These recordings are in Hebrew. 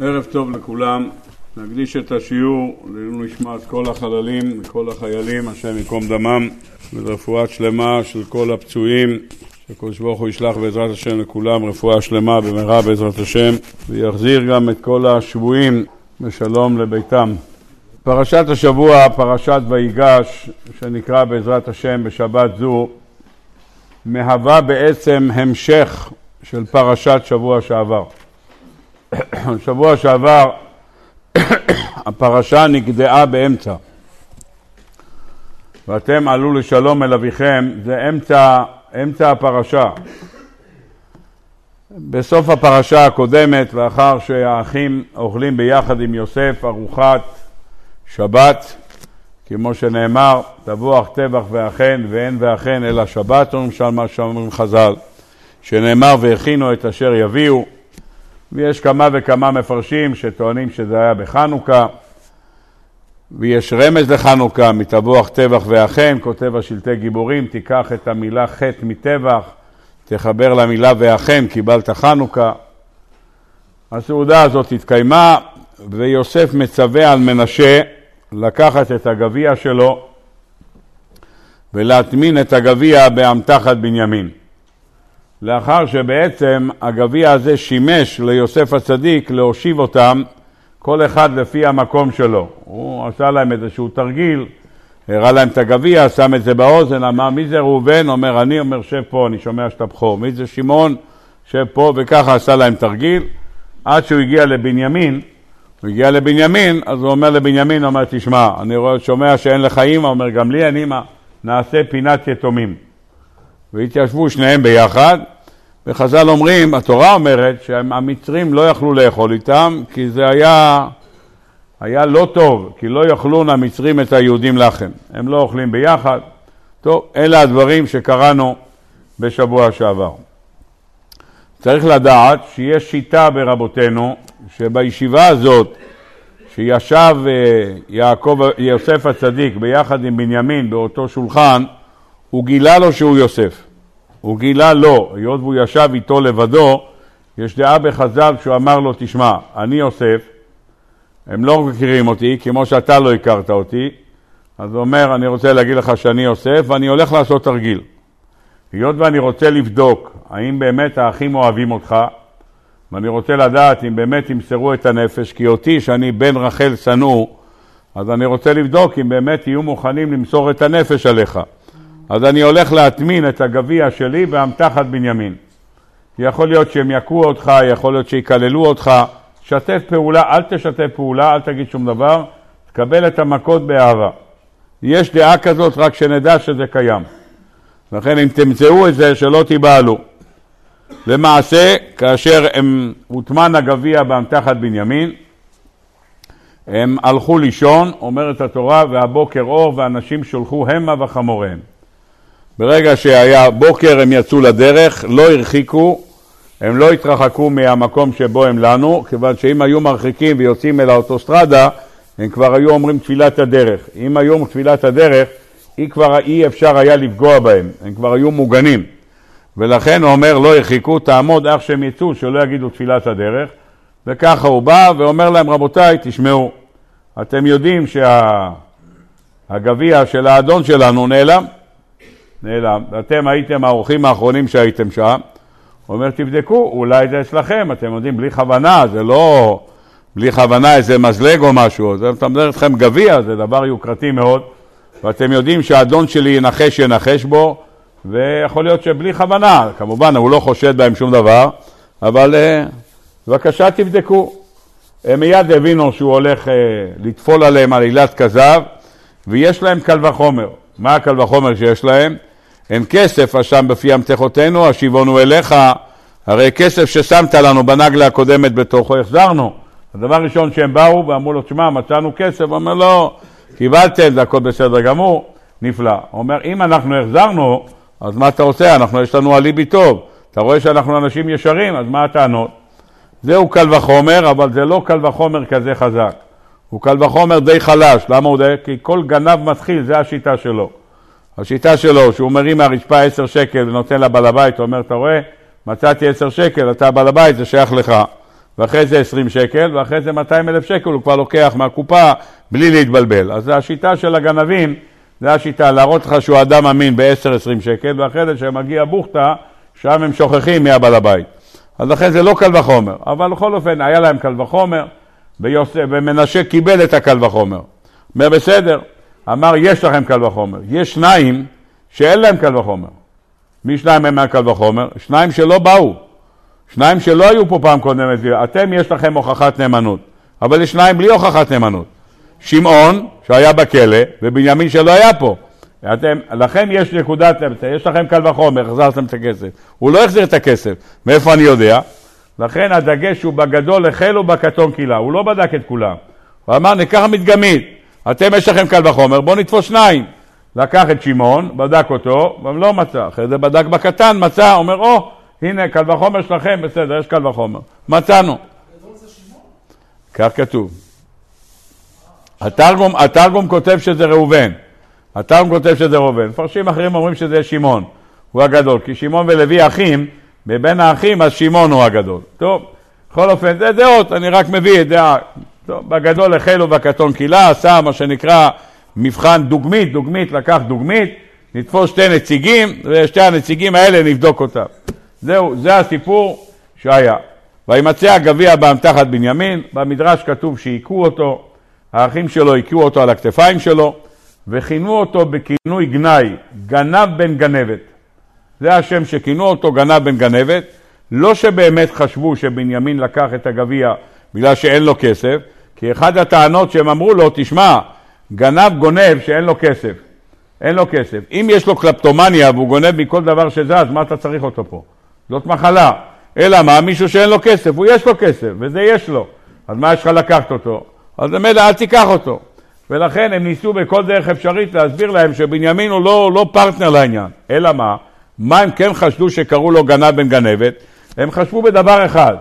ערב טוב לכולם, נקדיש את השיעור לעילוי נשמת כל החללים וכל החיילים, השם ייקום דמם, ולרפואה שלמה של כל הפצועים, שקדוש ברוך הוא ישלח בעזרת השם לכולם רפואה שלמה במהרה בעזרת השם, ויחזיר גם את כל השבויים בשלום לביתם. פרשת השבוע, פרשת ויגש, שנקרא בעזרת השם בשבת זו, מהווה בעצם המשך של פרשת שבוע שעבר. שבוע שעבר הפרשה נגדעה באמצע. ואתם עלו לשלום אל אביכם, זה אמצע, אמצע הפרשה. בסוף הפרשה הקודמת, לאחר שהאחים אוכלים ביחד עם יוסף ארוחת שבת, כמו שנאמר, תבוח טבח ואכן ואין ואכן אלא שבת, אומרים שם מה שאומרים חז"ל, שנאמר והכינו את אשר יביאו, ויש כמה וכמה מפרשים שטוענים שזה היה בחנוכה, ויש רמז לחנוכה, מתבוח טבח ואכן, כותב השלטי גיבורים, תיקח את המילה חטא מטבח, תחבר למילה ואכן, קיבלת חנוכה. הסעודה הזאת התקיימה, ויוסף מצווה על מנשה לקחת את הגביע שלו ולהטמין את הגביע באמתחת בנימין. לאחר שבעצם הגביע הזה שימש ליוסף הצדיק להושיב אותם, כל אחד לפי המקום שלו. הוא עשה להם איזשהו תרגיל, הראה להם את הגביע, שם את זה באוזן, אמר מי זה ראובן? אומר אני, אומר שב פה, אני שומע שאתה בכור. מי זה שמעון? שב פה, וככה עשה להם תרגיל, עד שהוא הגיע לבנימין. הוא הגיע לבנימין, אז הוא אומר לבנימין, הוא אומר, תשמע, אני שומע שאין לך אימא, אומר, גם לי אין אימא, נעשה פינת יתומים. והתיישבו שניהם ביחד, וחז"ל אומרים, התורה אומרת שהמצרים לא יכלו לאכול איתם, כי זה היה, היה לא טוב, כי לא יאכלון המצרים את היהודים לחם. הם לא אוכלים ביחד. טוב, אלה הדברים שקראנו בשבוע שעבר. צריך לדעת שיש שיטה ברבותינו, שבישיבה הזאת, שישב אה, יעקב, יוסף הצדיק ביחד עם בנימין באותו שולחן, הוא גילה לו שהוא יוסף. הוא גילה לו, היות והוא ישב איתו לבדו, יש דעה בחז"ל שהוא אמר לו, תשמע, אני יוסף, הם לא מכירים אותי כמו שאתה לא הכרת אותי, אז הוא אומר, אני רוצה להגיד לך שאני יוסף ואני הולך לעשות תרגיל. היות ואני רוצה לבדוק האם באמת האחים אוהבים אותך, ואני רוצה לדעת אם באמת ימסרו את הנפש, כי אותי, שאני בן רחל שנוא, אז אני רוצה לבדוק אם באמת יהיו מוכנים למסור את הנפש עליך. אז אני הולך להטמין את הגביע שלי באמתחת בנימין. יכול להיות שהם יכו אותך, יכול להיות שיקללו אותך, שתף פעולה, אל תשתף פעולה, אל תגיד שום דבר, תקבל את המכות באהבה. יש דעה כזאת, רק שנדע שזה קיים. לכן אם תמצאו את זה, שלא תיבהלו. למעשה, כאשר הם הוטמן הגביע באמתחת בנימין, הם הלכו לישון, אומרת התורה, והבוקר אור, ואנשים שולחו המה וחמוריהם. ברגע שהיה בוקר הם יצאו לדרך, לא הרחיקו, הם לא התרחקו מהמקום שבו הם לנו, כיוון שאם היו מרחיקים ויוצאים אל האוטוסטרדה, הם כבר היו אומרים תפילת הדרך. אם היו תפילת הדרך, אי כבר אי אפשר היה לפגוע בהם, הם כבר היו מוגנים. ולכן הוא אומר, לא הרחיקו, תעמוד איך שהם יצאו, שלא יגידו תפילת הדרך. וככה הוא בא ואומר להם, רבותיי, תשמעו, אתם יודעים שהגביע שה... של האדון שלנו נעלם. נעלם. ואתם הייתם האורחים האחרונים שהייתם שם. הוא אומר, תבדקו, אולי זה אצלכם, אתם יודעים, בלי כוונה, זה לא בלי כוונה איזה מזלג או משהו. זה מתמדר אתכם גביע, זה דבר יוקרתי מאוד, ואתם יודעים שהאדון שלי ינחש, ינחש בו, ויכול להיות שבלי כוונה, כמובן, הוא לא חושד בהם שום דבר, אבל uh, בבקשה תבדקו. הם מיד הבינו שהוא הולך uh, לטפול עליהם עלילת כזב, ויש להם קל וחומר. מה הקל וחומר שיש להם? אין כסף אשם בפי המתכותינו, השיבונו אליך, הרי כסף ששמת לנו בנגלה הקודמת בתוכו החזרנו. הדבר הראשון שהם באו ואמרו לו, תשמע, מצאנו כסף, הוא אומר, לא, קיבלתם, זה הכל בסדר גמור, נפלא. הוא אומר, אם אנחנו החזרנו, אז מה אתה רוצה? אנחנו, יש לנו אליבי טוב. אתה רואה שאנחנו אנשים ישרים, אז מה הטענות? זהו קל וחומר, אבל זה לא קל וחומר כזה חזק. הוא קל וחומר די חלש. למה הוא די? כי כל גנב מתחיל, זה השיטה שלו. השיטה שלו, שהוא מרים מהרצפה עשר שקל ונותן לבעל הבית, הוא אומר, אתה רואה, מצאתי עשר שקל, אתה בעל הבית, זה שייך לך. ואחרי זה 20 שקל, ואחרי זה 200 אלף שקל הוא כבר לוקח מהקופה בלי להתבלבל. אז השיטה של הגנבים, זה השיטה, להראות לך שהוא אדם אמין ב-10-20 שקל, ואחרי זה כשמגיע בוכטה, שם הם שוכחים מי הבעל הבית. אז לכן זה לא קל וחומר, אבל בכל אופן היה להם קל וחומר, ויוסף, ומנשה קיבל את הקל וחומר. אומר בסדר, אמר יש לכם קל וחומר. יש שניים שאין להם קל וחומר. מי שניים הם מהקל וחומר? שניים שלא באו. שניים שלא היו פה פעם קודמת, אתם יש לכם הוכחת נאמנות, אבל יש שניים בלי הוכחת נאמנות. שמעון, שהיה בכלא, ובנימין שלא היה פה. אתם, לכם יש נקודת יש לכם קל וחומר, החזרתם את הכסף. הוא לא החזיר את הכסף, מאיפה אני יודע? לכן הדגש הוא בגדול החל ובקטון קילה, הוא לא בדק את כולם. הוא אמר, ניקח מדגמית, אתם יש לכם קל וחומר, בואו נתפוס שניים. לקח את שמעון, בדק אותו, ולא מצא. אחרי זה בדק בקטן, מצא, אומר, או, oh, הנה, קל וחומר שלכם, בסדר, יש קל וחומר. מצאנו. כך כתוב. התרגום, התרגום כותב שזה ראובן. התרגום כותב שזה ראובן. מפרשים אחרים אומרים שזה שמעון, הוא הגדול. כי שמעון ולוי אחים, מבין האחים, אז שמעון הוא הגדול. טוב, בכל אופן, זה דעות, אני רק מביא את דעה. טוב, בגדול החלו בקטון קילה, עשה מה שנקרא מבחן דוגמית, דוגמית, לקח דוגמית, נתפוס שתי נציגים, ושתי הנציגים האלה נבדוק אותם. זהו, זה הסיפור שהיה. וימצא הגביע באמתחת בנימין, במדרש כתוב שהיכו אותו, האחים שלו היכו אותו על הכתפיים שלו, וכינו אותו בכינוי גנאי, גנב בן גנבת. זה השם שכינו אותו, גנב בן גנבת. לא שבאמת חשבו שבנימין לקח את הגביע בגלל שאין לו כסף, כי אחת הטענות שהם אמרו לו, תשמע, גנב גונב שאין לו כסף. אין לו כסף. אם יש לו קלפטומניה והוא גונב מכל דבר שזז, מה אתה צריך אותו פה? זאת מחלה. אלא מה? מישהו שאין לו כסף, הוא יש לו כסף, וזה יש לו. אז מה יש לך לקחת אותו? אז ממילא אל תיקח אותו. ולכן הם ניסו בכל דרך אפשרית להסביר להם שבנימין הוא לא, לא פרטנר לעניין. אלא מה? מה הם כן חשדו שקראו לו גנב בן גנבת? הם חשבו בדבר אחד.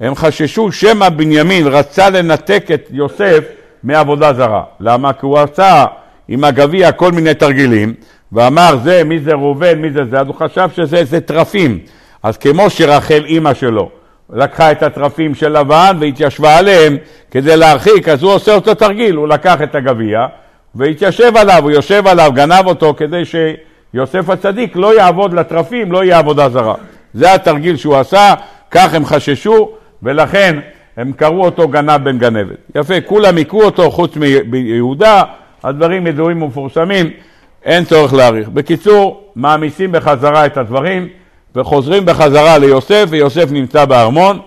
הם חששו שמא בנימין רצה לנתק את יוסף מעבודה זרה. למה? כי הוא עשה עם הגביע כל מיני תרגילים, ואמר זה, מי זה ראובן, מי זה זה, אז הוא חשב שזה טרפים. אז כמו שרחל אימא שלו לקחה את התרפים של לבן והתיישבה עליהם כדי להרחיק, אז הוא עושה אותו תרגיל, הוא לקח את הגביע והתיישב עליו, הוא יושב עליו, גנב אותו כדי שיוסף הצדיק לא יעבוד לתרפים, לא יהיה עבודה זרה. זה התרגיל שהוא עשה, כך הם חששו, ולכן הם קראו אותו גנב בן גנבת. יפה, כולם הכו אותו חוץ מיהודה, הדברים ידועים ומפורסמים, אין צורך להאריך. בקיצור, מעמיסים בחזרה את הדברים. וחוזרים בחזרה ליוסף, ויוסף נמצא בארמון,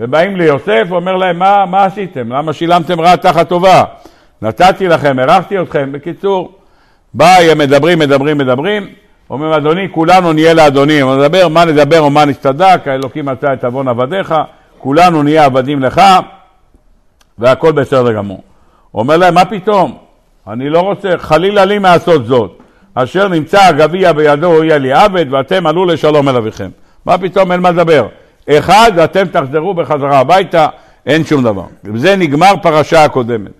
ובאים ליוסף, ואומר להם, מה, מה עשיתם? למה שילמתם רע תחת טובה? נתתי לכם, ארחתי אתכם. בקיצור, בא, הם מדברים, מדברים, מדברים, אומרים, אדוני, כולנו נהיה לאדוני. הוא מדבר, מה נדבר ומה נצטדק, האלוקים מצא את עוון עבדיך, כולנו נהיה עבדים לך, והכל בסדר גמור. אומר להם, מה פתאום? אני לא רוצה, חלילה לי מעשות זאת. אשר נמצא הגביע בידו יהיה לי עבד, ואתם עלו לשלום אל אביכם. מה פתאום אין מה לדבר? אחד, ואתם תחזרו בחזרה הביתה, אין שום דבר. ובזה נגמר פרשה הקודמת.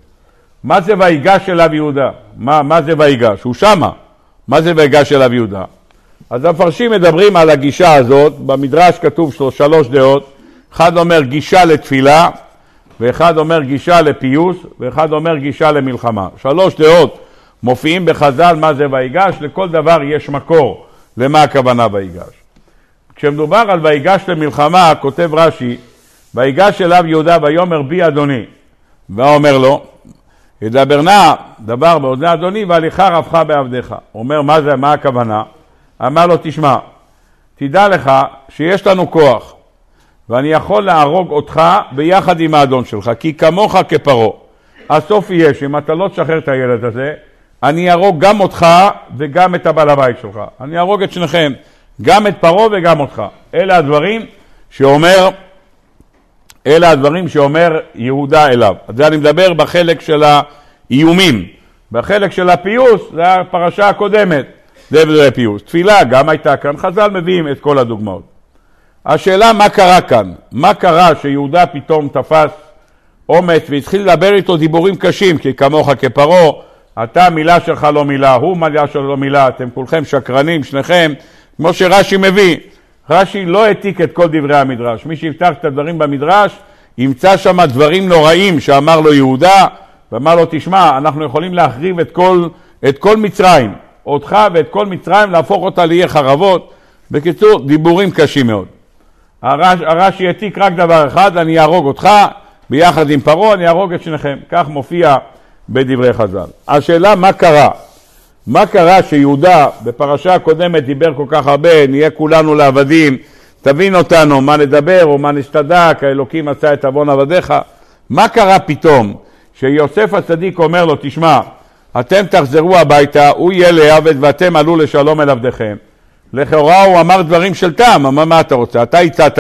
מה זה ויגש אליו יהודה? מה, מה זה ויגש? הוא שמה. מה זה ויגש אליו יהודה? אז המפרשים מדברים על הגישה הזאת, במדרש כתוב שלוש דעות, אחד אומר גישה לתפילה, ואחד אומר גישה לפיוס, ואחד אומר גישה למלחמה. שלוש דעות מופיעים בחז"ל מה זה ויגש, לכל דבר יש מקור למה הכוונה ויגש. כשמדובר על ויגש למלחמה, כותב רש"י, ויגש אליו יהודה ויאמר בי אדוני. ואומר לו, ידבר נא דבר באוזני אדוני והליכה רבך בעבדיך. אומר, מה זה, מה הכוונה? אמר לו, תשמע, תדע לך שיש לנו כוח, ואני יכול להרוג אותך ביחד עם האדון שלך, כי כמוך כפרעה. הסוף יהיה שאם אתה לא תשחרר את הילד הזה, אני אהרוג גם אותך וגם את הבעל הבית שלך. אני אהרוג את שניכם, גם את פרעה וגם אותך. אלה הדברים שאומר, אלה הדברים שאומר יהודה אליו. אז זה אני מדבר בחלק של האיומים. בחלק של הפיוס, זה הפרשה הקודמת, זה פיוס. תפילה גם הייתה כאן, חז"ל מביאים את כל הדוגמאות. השאלה מה קרה כאן? מה קרה שיהודה פתאום תפס אומץ והתחיל לדבר איתו דיבורים קשים, כי כמוך כפרעה אתה מילה שלך לא מילה, הוא מילה שלו לא מילה, אתם כולכם שקרנים, שניכם, כמו שרש"י מביא. רש"י לא העתיק את כל דברי המדרש. מי שיפתח את הדברים במדרש, ימצא שם דברים נוראים שאמר לו יהודה, ואמר לו, תשמע, אנחנו יכולים להחריב את כל, את כל מצרים, אותך ואת כל מצרים, להפוך אותה לאי חרבות. בקיצור, דיבורים קשים מאוד. הרש, הרש"י העתיק רק דבר אחד, אני אהרוג אותך ביחד עם פרעה, אני אהרוג את שניכם. כך מופיע בדברי חז"ל. השאלה מה קרה? מה קרה שיהודה בפרשה הקודמת דיבר כל כך הרבה, נהיה כולנו לעבדים, תבין אותנו, מה נדבר או מה נשתדק, האלוקים מצא את עוון עבדיך. מה קרה פתאום שיוסף הצדיק אומר לו, תשמע, אתם תחזרו הביתה, הוא יהיה לעבד ואתם עלו לשלום אל עבדיכם. לכאורה הוא אמר דברים של טעם, אמר מה אתה רוצה? אתה הצעת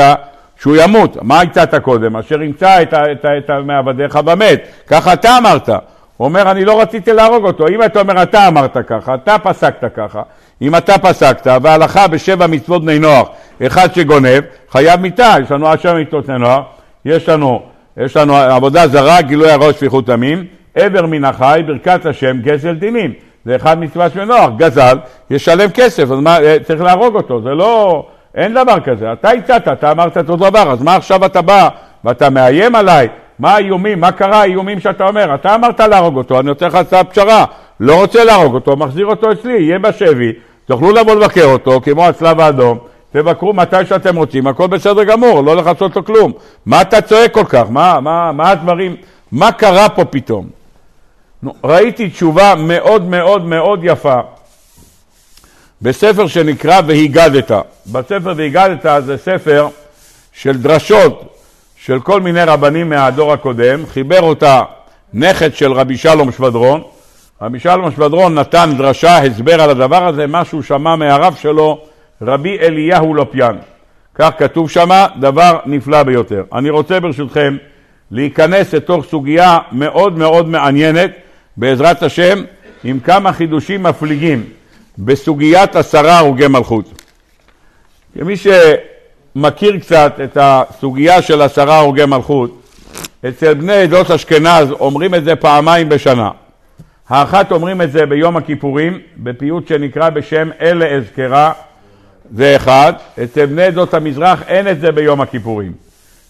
שהוא ימות, מה הצעת קודם? אשר ימצא את, את, את מעבדיך במת, ככה אתה אמרת. הוא אומר, אני לא רציתי להרוג אותו. אם אתה אומר, אתה אמרת ככה, אתה פסקת ככה, אם אתה פסקת, והלכה בשבע מצוות בני נוח, אחד שגונב, חייב מיתה, יש לנו שבע מצוות בני נוח, יש לנו, יש לנו עבודה זרה, גילוי הראש, שפיכות דמים, עבר מן החי, ברכת השם, גזל דינים. זה אחד מצווה של נוח, גזל, ישלם כסף, אז מה, אה, צריך להרוג אותו, זה לא, אין דבר כזה. אתה הצעת, אתה אמרת אותו דבר, אז מה עכשיו אתה בא ואתה מאיים עליי? מה האיומים, מה קרה האיומים שאתה אומר? אתה אמרת להרוג אותו, אני נותן לך הצעה פשרה, לא רוצה להרוג אותו, מחזיר אותו אצלי, יהיה בשבי, תוכלו לבוא לבקר אותו, כמו הצלב האדום, תבקרו מתי שאתם רוצים, הכל בסדר גמור, לא לחצות לו כלום. מה אתה צועק כל כך? מה, מה, מה הדברים, מה קרה פה פתאום? ראיתי תשובה מאוד מאוד מאוד יפה בספר שנקרא והיגדת. בספר והיגדת זה ספר של דרשות של כל מיני רבנים מהדור הקודם, חיבר אותה נכד של רבי שלום שבדרון. רבי שלום שבדרון נתן דרשה, הסבר על הדבר הזה, מה שהוא שמע מהרב שלו, רבי אליהו לופיאן. כך כתוב שמה, דבר נפלא ביותר. אני רוצה ברשותכם להיכנס לתוך סוגיה מאוד מאוד מעניינת, בעזרת השם, עם כמה חידושים מפליגים בסוגיית עשרה הרוגי מלכות. כמי שמכיר קצת את הסוגיה של עשרה הרוגי מלכות, אצל בני עדות אשכנז אומרים את זה פעמיים בשנה. האחת אומרים את זה ביום הכיפורים, בפיוט שנקרא בשם אלה אזכרה, זה אחד. אצל בני עדות המזרח אין את זה ביום הכיפורים.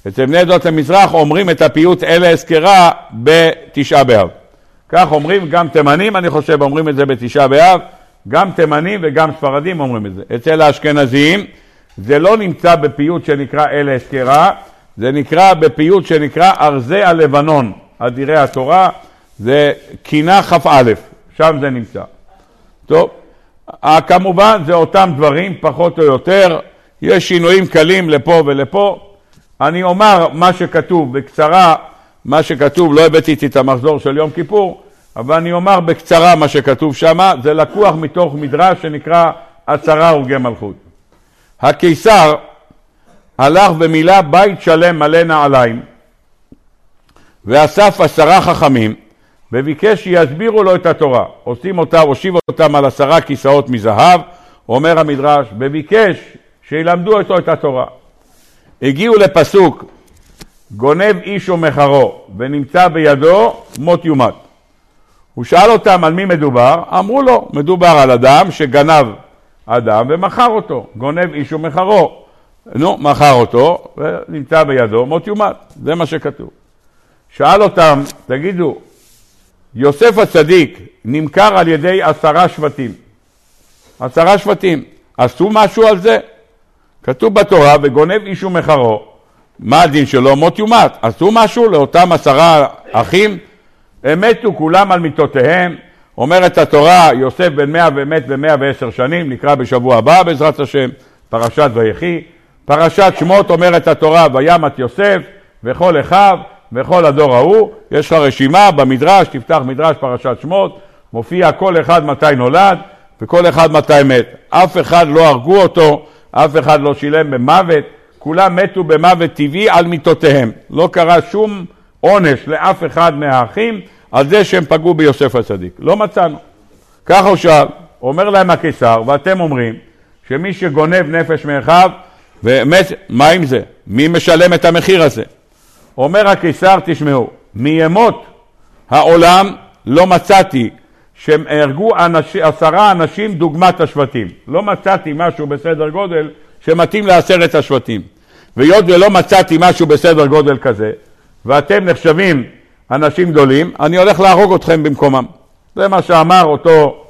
אצל בני עדות המזרח אומרים את הפיוט אלה אזכרה בתשעה באב. כך אומרים גם תימנים, אני חושב, אומרים את זה בתשעה באב, גם תימנים וגם ספרדים אומרים את זה. אצל האשכנזים זה לא נמצא בפיוט שנקרא אלה אזכרה, זה נקרא בפיוט שנקרא ארזי הלבנון, אדירי התורה, זה קינה כ"א, שם זה נמצא. טוב, כמובן זה אותם דברים, פחות או יותר, יש שינויים קלים לפה ולפה. אני אומר מה שכתוב בקצרה, מה שכתוב, לא הבאתי איתי את המחזור של יום כיפור, אבל אני אומר בקצרה מה שכתוב שם, זה לקוח מתוך מדרש שנקרא עשרה הורגי מלכות. הקיסר הלך ומילא בית שלם מלא נעליים, ואסף עשרה חכמים, וביקש שיסבירו לו את התורה. עושים אותה, הושיב אותם על עשרה כיסאות מזהב, אומר המדרש, וביקש שילמדו אותו את התורה. הגיעו לפסוק, גונב איש ומחרו, ונמצא בידו מות יומת. הוא שאל אותם על מי מדובר, אמרו לו, מדובר על אדם שגנב אדם ומכר אותו, גונב איש ומחרו. נו, מכר אותו ונמצא בידו מות יומת, זה מה שכתוב. שאל אותם, תגידו, יוסף הצדיק נמכר על ידי עשרה שבטים. עשרה שבטים. עשו משהו על זה? כתוב בתורה, וגונב איש ומחרו. מה הדין שלו? מות יומת. עשו משהו לאותם עשרה אחים? הם מתו כולם על מיטותיהם. אומרת התורה, יוסף בן מאה ומת במאה ועשר שנים, נקרא בשבוע הבא בעזרת השם, פרשת ויחי. פרשת שמות אומרת התורה, וימת יוסף וכל אחיו וכל הדור ההוא. יש לך רשימה במדרש, תפתח מדרש פרשת שמות, מופיע כל אחד מתי נולד וכל אחד מתי מת. אף אחד לא הרגו אותו, אף אחד לא שילם במוות, כולם מתו במוות טבעי על מיטותיהם. לא קרה שום עונש לאף אחד מהאחים על זה שהם פגעו ביוסף הצדיק. לא מצאנו. ככה הוא שאל, אומר להם הקיסר, ואתם אומרים שמי שגונב נפש מאחיו, ומת, מה עם זה? מי משלם את המחיר הזה? אומר הקיסר, תשמעו, מימות העולם לא מצאתי שהם הרגו אנש, עשרה אנשים דוגמת השבטים. לא מצאתי משהו בסדר גודל שמתאים לעשרת השבטים. והיות ולא מצאתי משהו בסדר גודל כזה, ואתם נחשבים אנשים גדולים, אני הולך להרוג אתכם במקומם. זה מה שאמר אותו,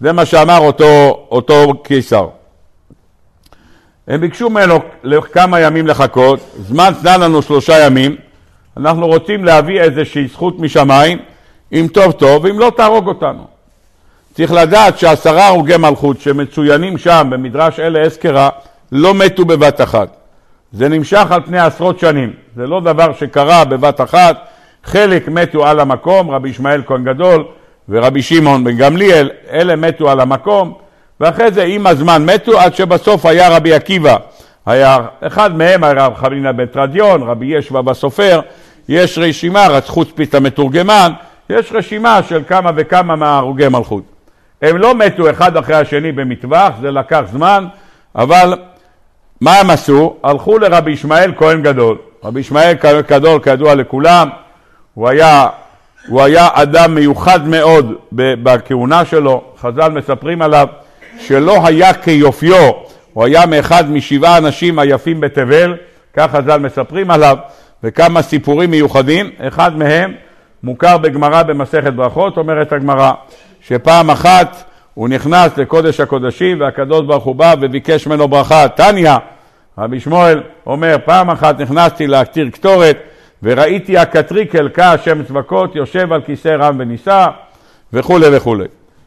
זה מה שאמר אותו, אותו קיסר. הם ביקשו ממנו כמה ימים לחכות, זמן תנה לנו שלושה ימים, אנחנו רוצים להביא איזושהי זכות משמיים, אם טוב טוב, ואם לא תהרוג אותנו. צריך לדעת שעשרה הרוגי מלכות שמצוינים שם במדרש אלה אזכרה לא מתו בבת אחת. זה נמשך על פני עשרות שנים, זה לא דבר שקרה בבת אחת, חלק מתו על המקום, רבי ישמעאל כהן גדול ורבי שמעון בן גמליאל, אלה מתו על המקום, ואחרי זה עם הזמן מתו עד שבסוף היה רבי עקיבא, היה אחד מהם היה רב חנינא בן תרדיון, רבי ישבא בסופר, יש רשימה, רצחו ספית המתורגמן, יש רשימה של כמה וכמה מהרוגי מלכות. הם לא מתו אחד אחרי השני במטווח, זה לקח זמן, אבל מה הם עשו? הלכו לרבי ישמעאל כהן גדול. רבי ישמעאל כהן גדול, כידוע לכולם, הוא היה, הוא היה אדם מיוחד מאוד בכהונה שלו, חז"ל מספרים עליו שלא היה כיופיו, הוא היה מאחד משבעה אנשים היפים בתבל, כך חז"ל מספרים עליו, וכמה סיפורים מיוחדים, אחד מהם מוכר בגמרא במסכת ברכות, אומרת הגמרא, שפעם אחת הוא נכנס לקודש הקודשים והקדוש ברוך הוא בא וביקש ממנו ברכה. תניא, רבי שמואל אומר, פעם אחת נכנסתי להקטיר קטורת וראיתי הקטריק אלקה השם צבקות יושב על כיסא רם ונישא וכולי וכולי.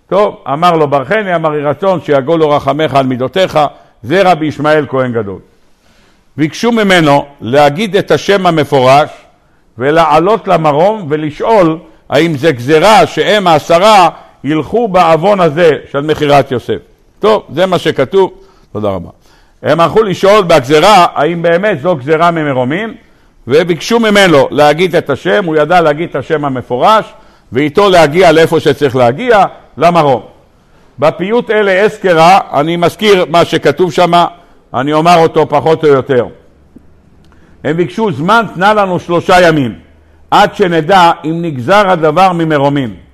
טוב, אמר לו ברכני, אמר יהי רצון שיגול לו רחמך על מידותיך, זה רבי ישמעאל כהן גדול. ביקשו ממנו להגיד את השם המפורש ולעלות למרום ולשאול האם זה גזירה שהם העשרה ילכו בעוון הזה של מכירת יוסף. טוב, זה מה שכתוב, תודה רבה. הם הלכו לשאול בגזרה האם באמת זו גזרה ממרומים וביקשו ממנו להגיד את השם, הוא ידע להגיד את השם המפורש ואיתו להגיע לאיפה שצריך להגיע, למרום. בפיוט אלה אזכרה, אני מזכיר מה שכתוב שם, אני אומר אותו פחות או יותר. הם ביקשו זמן תנה לנו שלושה ימים, עד שנדע אם נגזר הדבר ממרומים.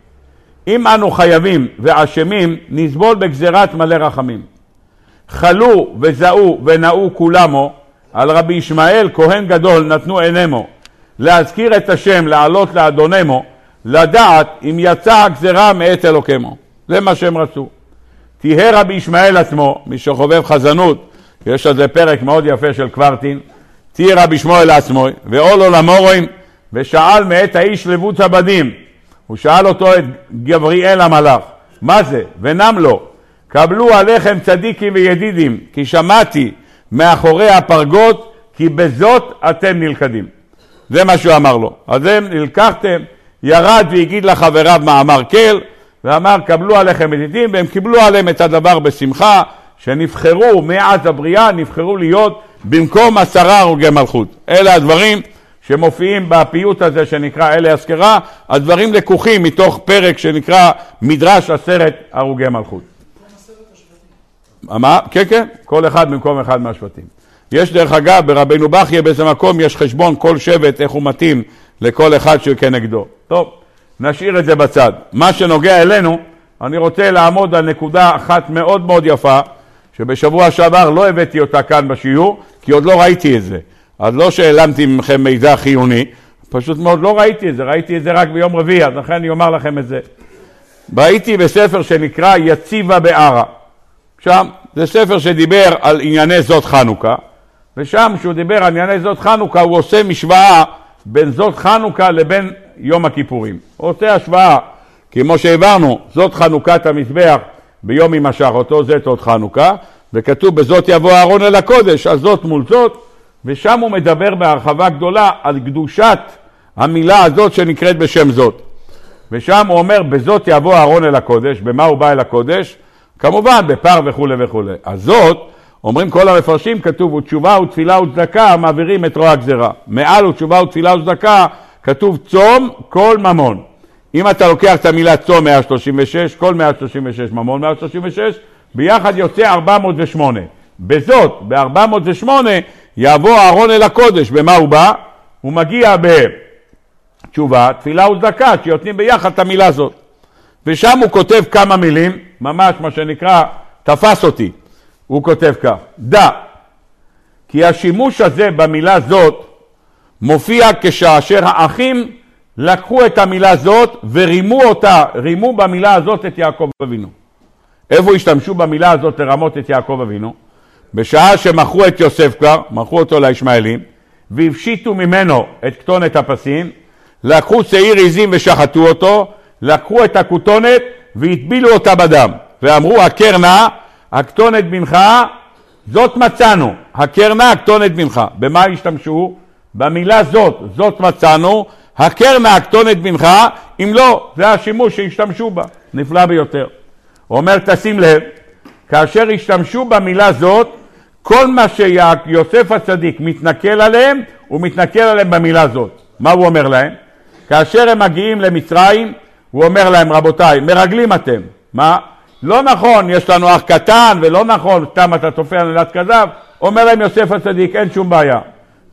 אם אנו חייבים ואשמים, נסבול בגזירת מלא רחמים. חלו וזעו ונאו כולמו, על רבי ישמעאל כהן גדול נתנו עינימו, להזכיר את השם, לעלות לאדונמו, לדעת אם יצאה הגזירה מאת אלוקימו. זה מה שהם רצו. תהיה רבי ישמעאל עצמו, מי שחובב חזנות, יש על זה פרק מאוד יפה של קוורטין, תהיה רבי שמואל עצמו, ועול עולמו רואים, ושאל מאת האיש לבוץ הבדים, הוא שאל אותו את גבריאל המלאך, מה זה? ונם לו, קבלו עליכם צדיקים וידידים, כי שמעתי מאחורי הפרגות, כי בזאת אתם נלכדים. זה מה שהוא אמר לו. אז הם נלקחתם, ירד והגיד לחבריו מאמר כל, ואמר קבלו עליכם ידידים, והם קיבלו עליהם את הדבר בשמחה, שנבחרו מאז הבריאה, נבחרו להיות במקום עשרה הרוגי מלכות. אלה הדברים שמופיעים בפיוט הזה שנקרא אלה אזכרה, הדברים לקוחים מתוך פרק שנקרא מדרש עשרת הרוגי מלכות. מה? כן, כן, כל אחד במקום אחד מהשבטים. יש דרך אגב, ברבנו בכיה באיזה מקום יש חשבון כל שבט איך הוא מתאים לכל אחד שכנגדו. טוב, נשאיר את זה בצד. מה שנוגע אלינו, אני רוצה לעמוד על נקודה אחת מאוד מאוד יפה, שבשבוע שעבר לא הבאתי אותה כאן בשיעור, כי עוד לא ראיתי את זה. אז לא שהעלמתי מכם מידע חיוני, פשוט מאוד לא ראיתי את זה, ראיתי את זה רק ביום רביעי, אז לכן אני אומר לכם את זה. ראיתי בספר שנקרא יציבה בערה. שם, זה ספר שדיבר על ענייני זאת חנוכה, ושם כשהוא דיבר על ענייני זאת חנוכה הוא עושה משוואה בין זאת חנוכה לבין יום הכיפורים. הוא עושה השוואה, כמו שהעברנו, זאת חנוכת המזבח ביום ימשך, אותו זאת חנוכה, וכתוב בזאת יבוא אהרון אל הקודש, אז זאת מול זאת, ושם הוא מדבר בהרחבה גדולה על קדושת המילה הזאת שנקראת בשם זאת. ושם הוא אומר, בזאת יבוא אהרון אל הקודש, במה הוא בא אל הקודש? כמובן, בפר וכולי וכולי. אז זאת, אומרים כל המפרשים, כתוב, ותשובה ותפילה וצדקה מעבירים את רוע הגזירה. מעל ותשובה ותפילה וצדקה כתוב צום כל ממון. אם אתה לוקח את המילה צום 136, כל 136 ממון 136, ביחד יוצא 408. בזאת, ב-408, יבוא אהרון אל הקודש, במה הוא בא? הוא מגיע בתשובה, תפילה וצדקה, שיותנים ביחד את המילה הזאת. ושם הוא כותב כמה מילים, ממש מה שנקרא, תפס אותי. הוא כותב כך, דע, כי השימוש הזה במילה זאת מופיע כשאשר האחים לקחו את המילה זאת ורימו אותה, רימו במילה הזאת את יעקב אבינו. איפה השתמשו במילה הזאת לרמות את יעקב אבינו? בשעה שמכרו את יוסף כבר, מכרו אותו לישמעאלים, והפשיטו ממנו את כתונת הפסים, לקחו שעיר עזים ושחטו אותו, לקחו את הכותונת והטבילו אותה בדם, ואמרו הכר נא, הכתונת בנך, זאת מצאנו, הכר נא הכתונת בנך. במה השתמשו? במילה זאת, זאת מצאנו, הכר נא הכתונת בנך, אם לא, זה השימוש שהשתמשו בה, נפלא ביותר. הוא אומר, תשים לב, כאשר השתמשו במילה זאת, כל מה שיוסף הצדיק מתנכל עליהם, הוא מתנכל עליהם במילה זאת. מה הוא אומר להם? כאשר הם מגיעים למצרים, הוא אומר להם, רבותיי, מרגלים אתם. מה? לא נכון, יש לנו אח קטן, ולא נכון, סתם אתה תופע נולד כזב. אומר להם יוסף הצדיק, אין שום בעיה.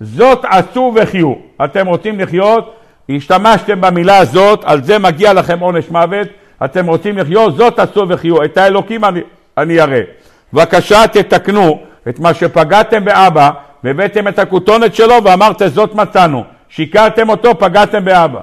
זאת עשו וחיו. אתם רוצים לחיות, השתמשתם במילה הזאת, על זה מגיע לכם עונש מוות. אתם רוצים לחיות, זאת עשו וחיו. את האלוקים אני, אני אראה. בבקשה תתקנו את מה שפגעתם באבא, והבאתם את הכותונת שלו ואמרתם זאת מצאנו. שיקרתם אותו, פגעתם באבא.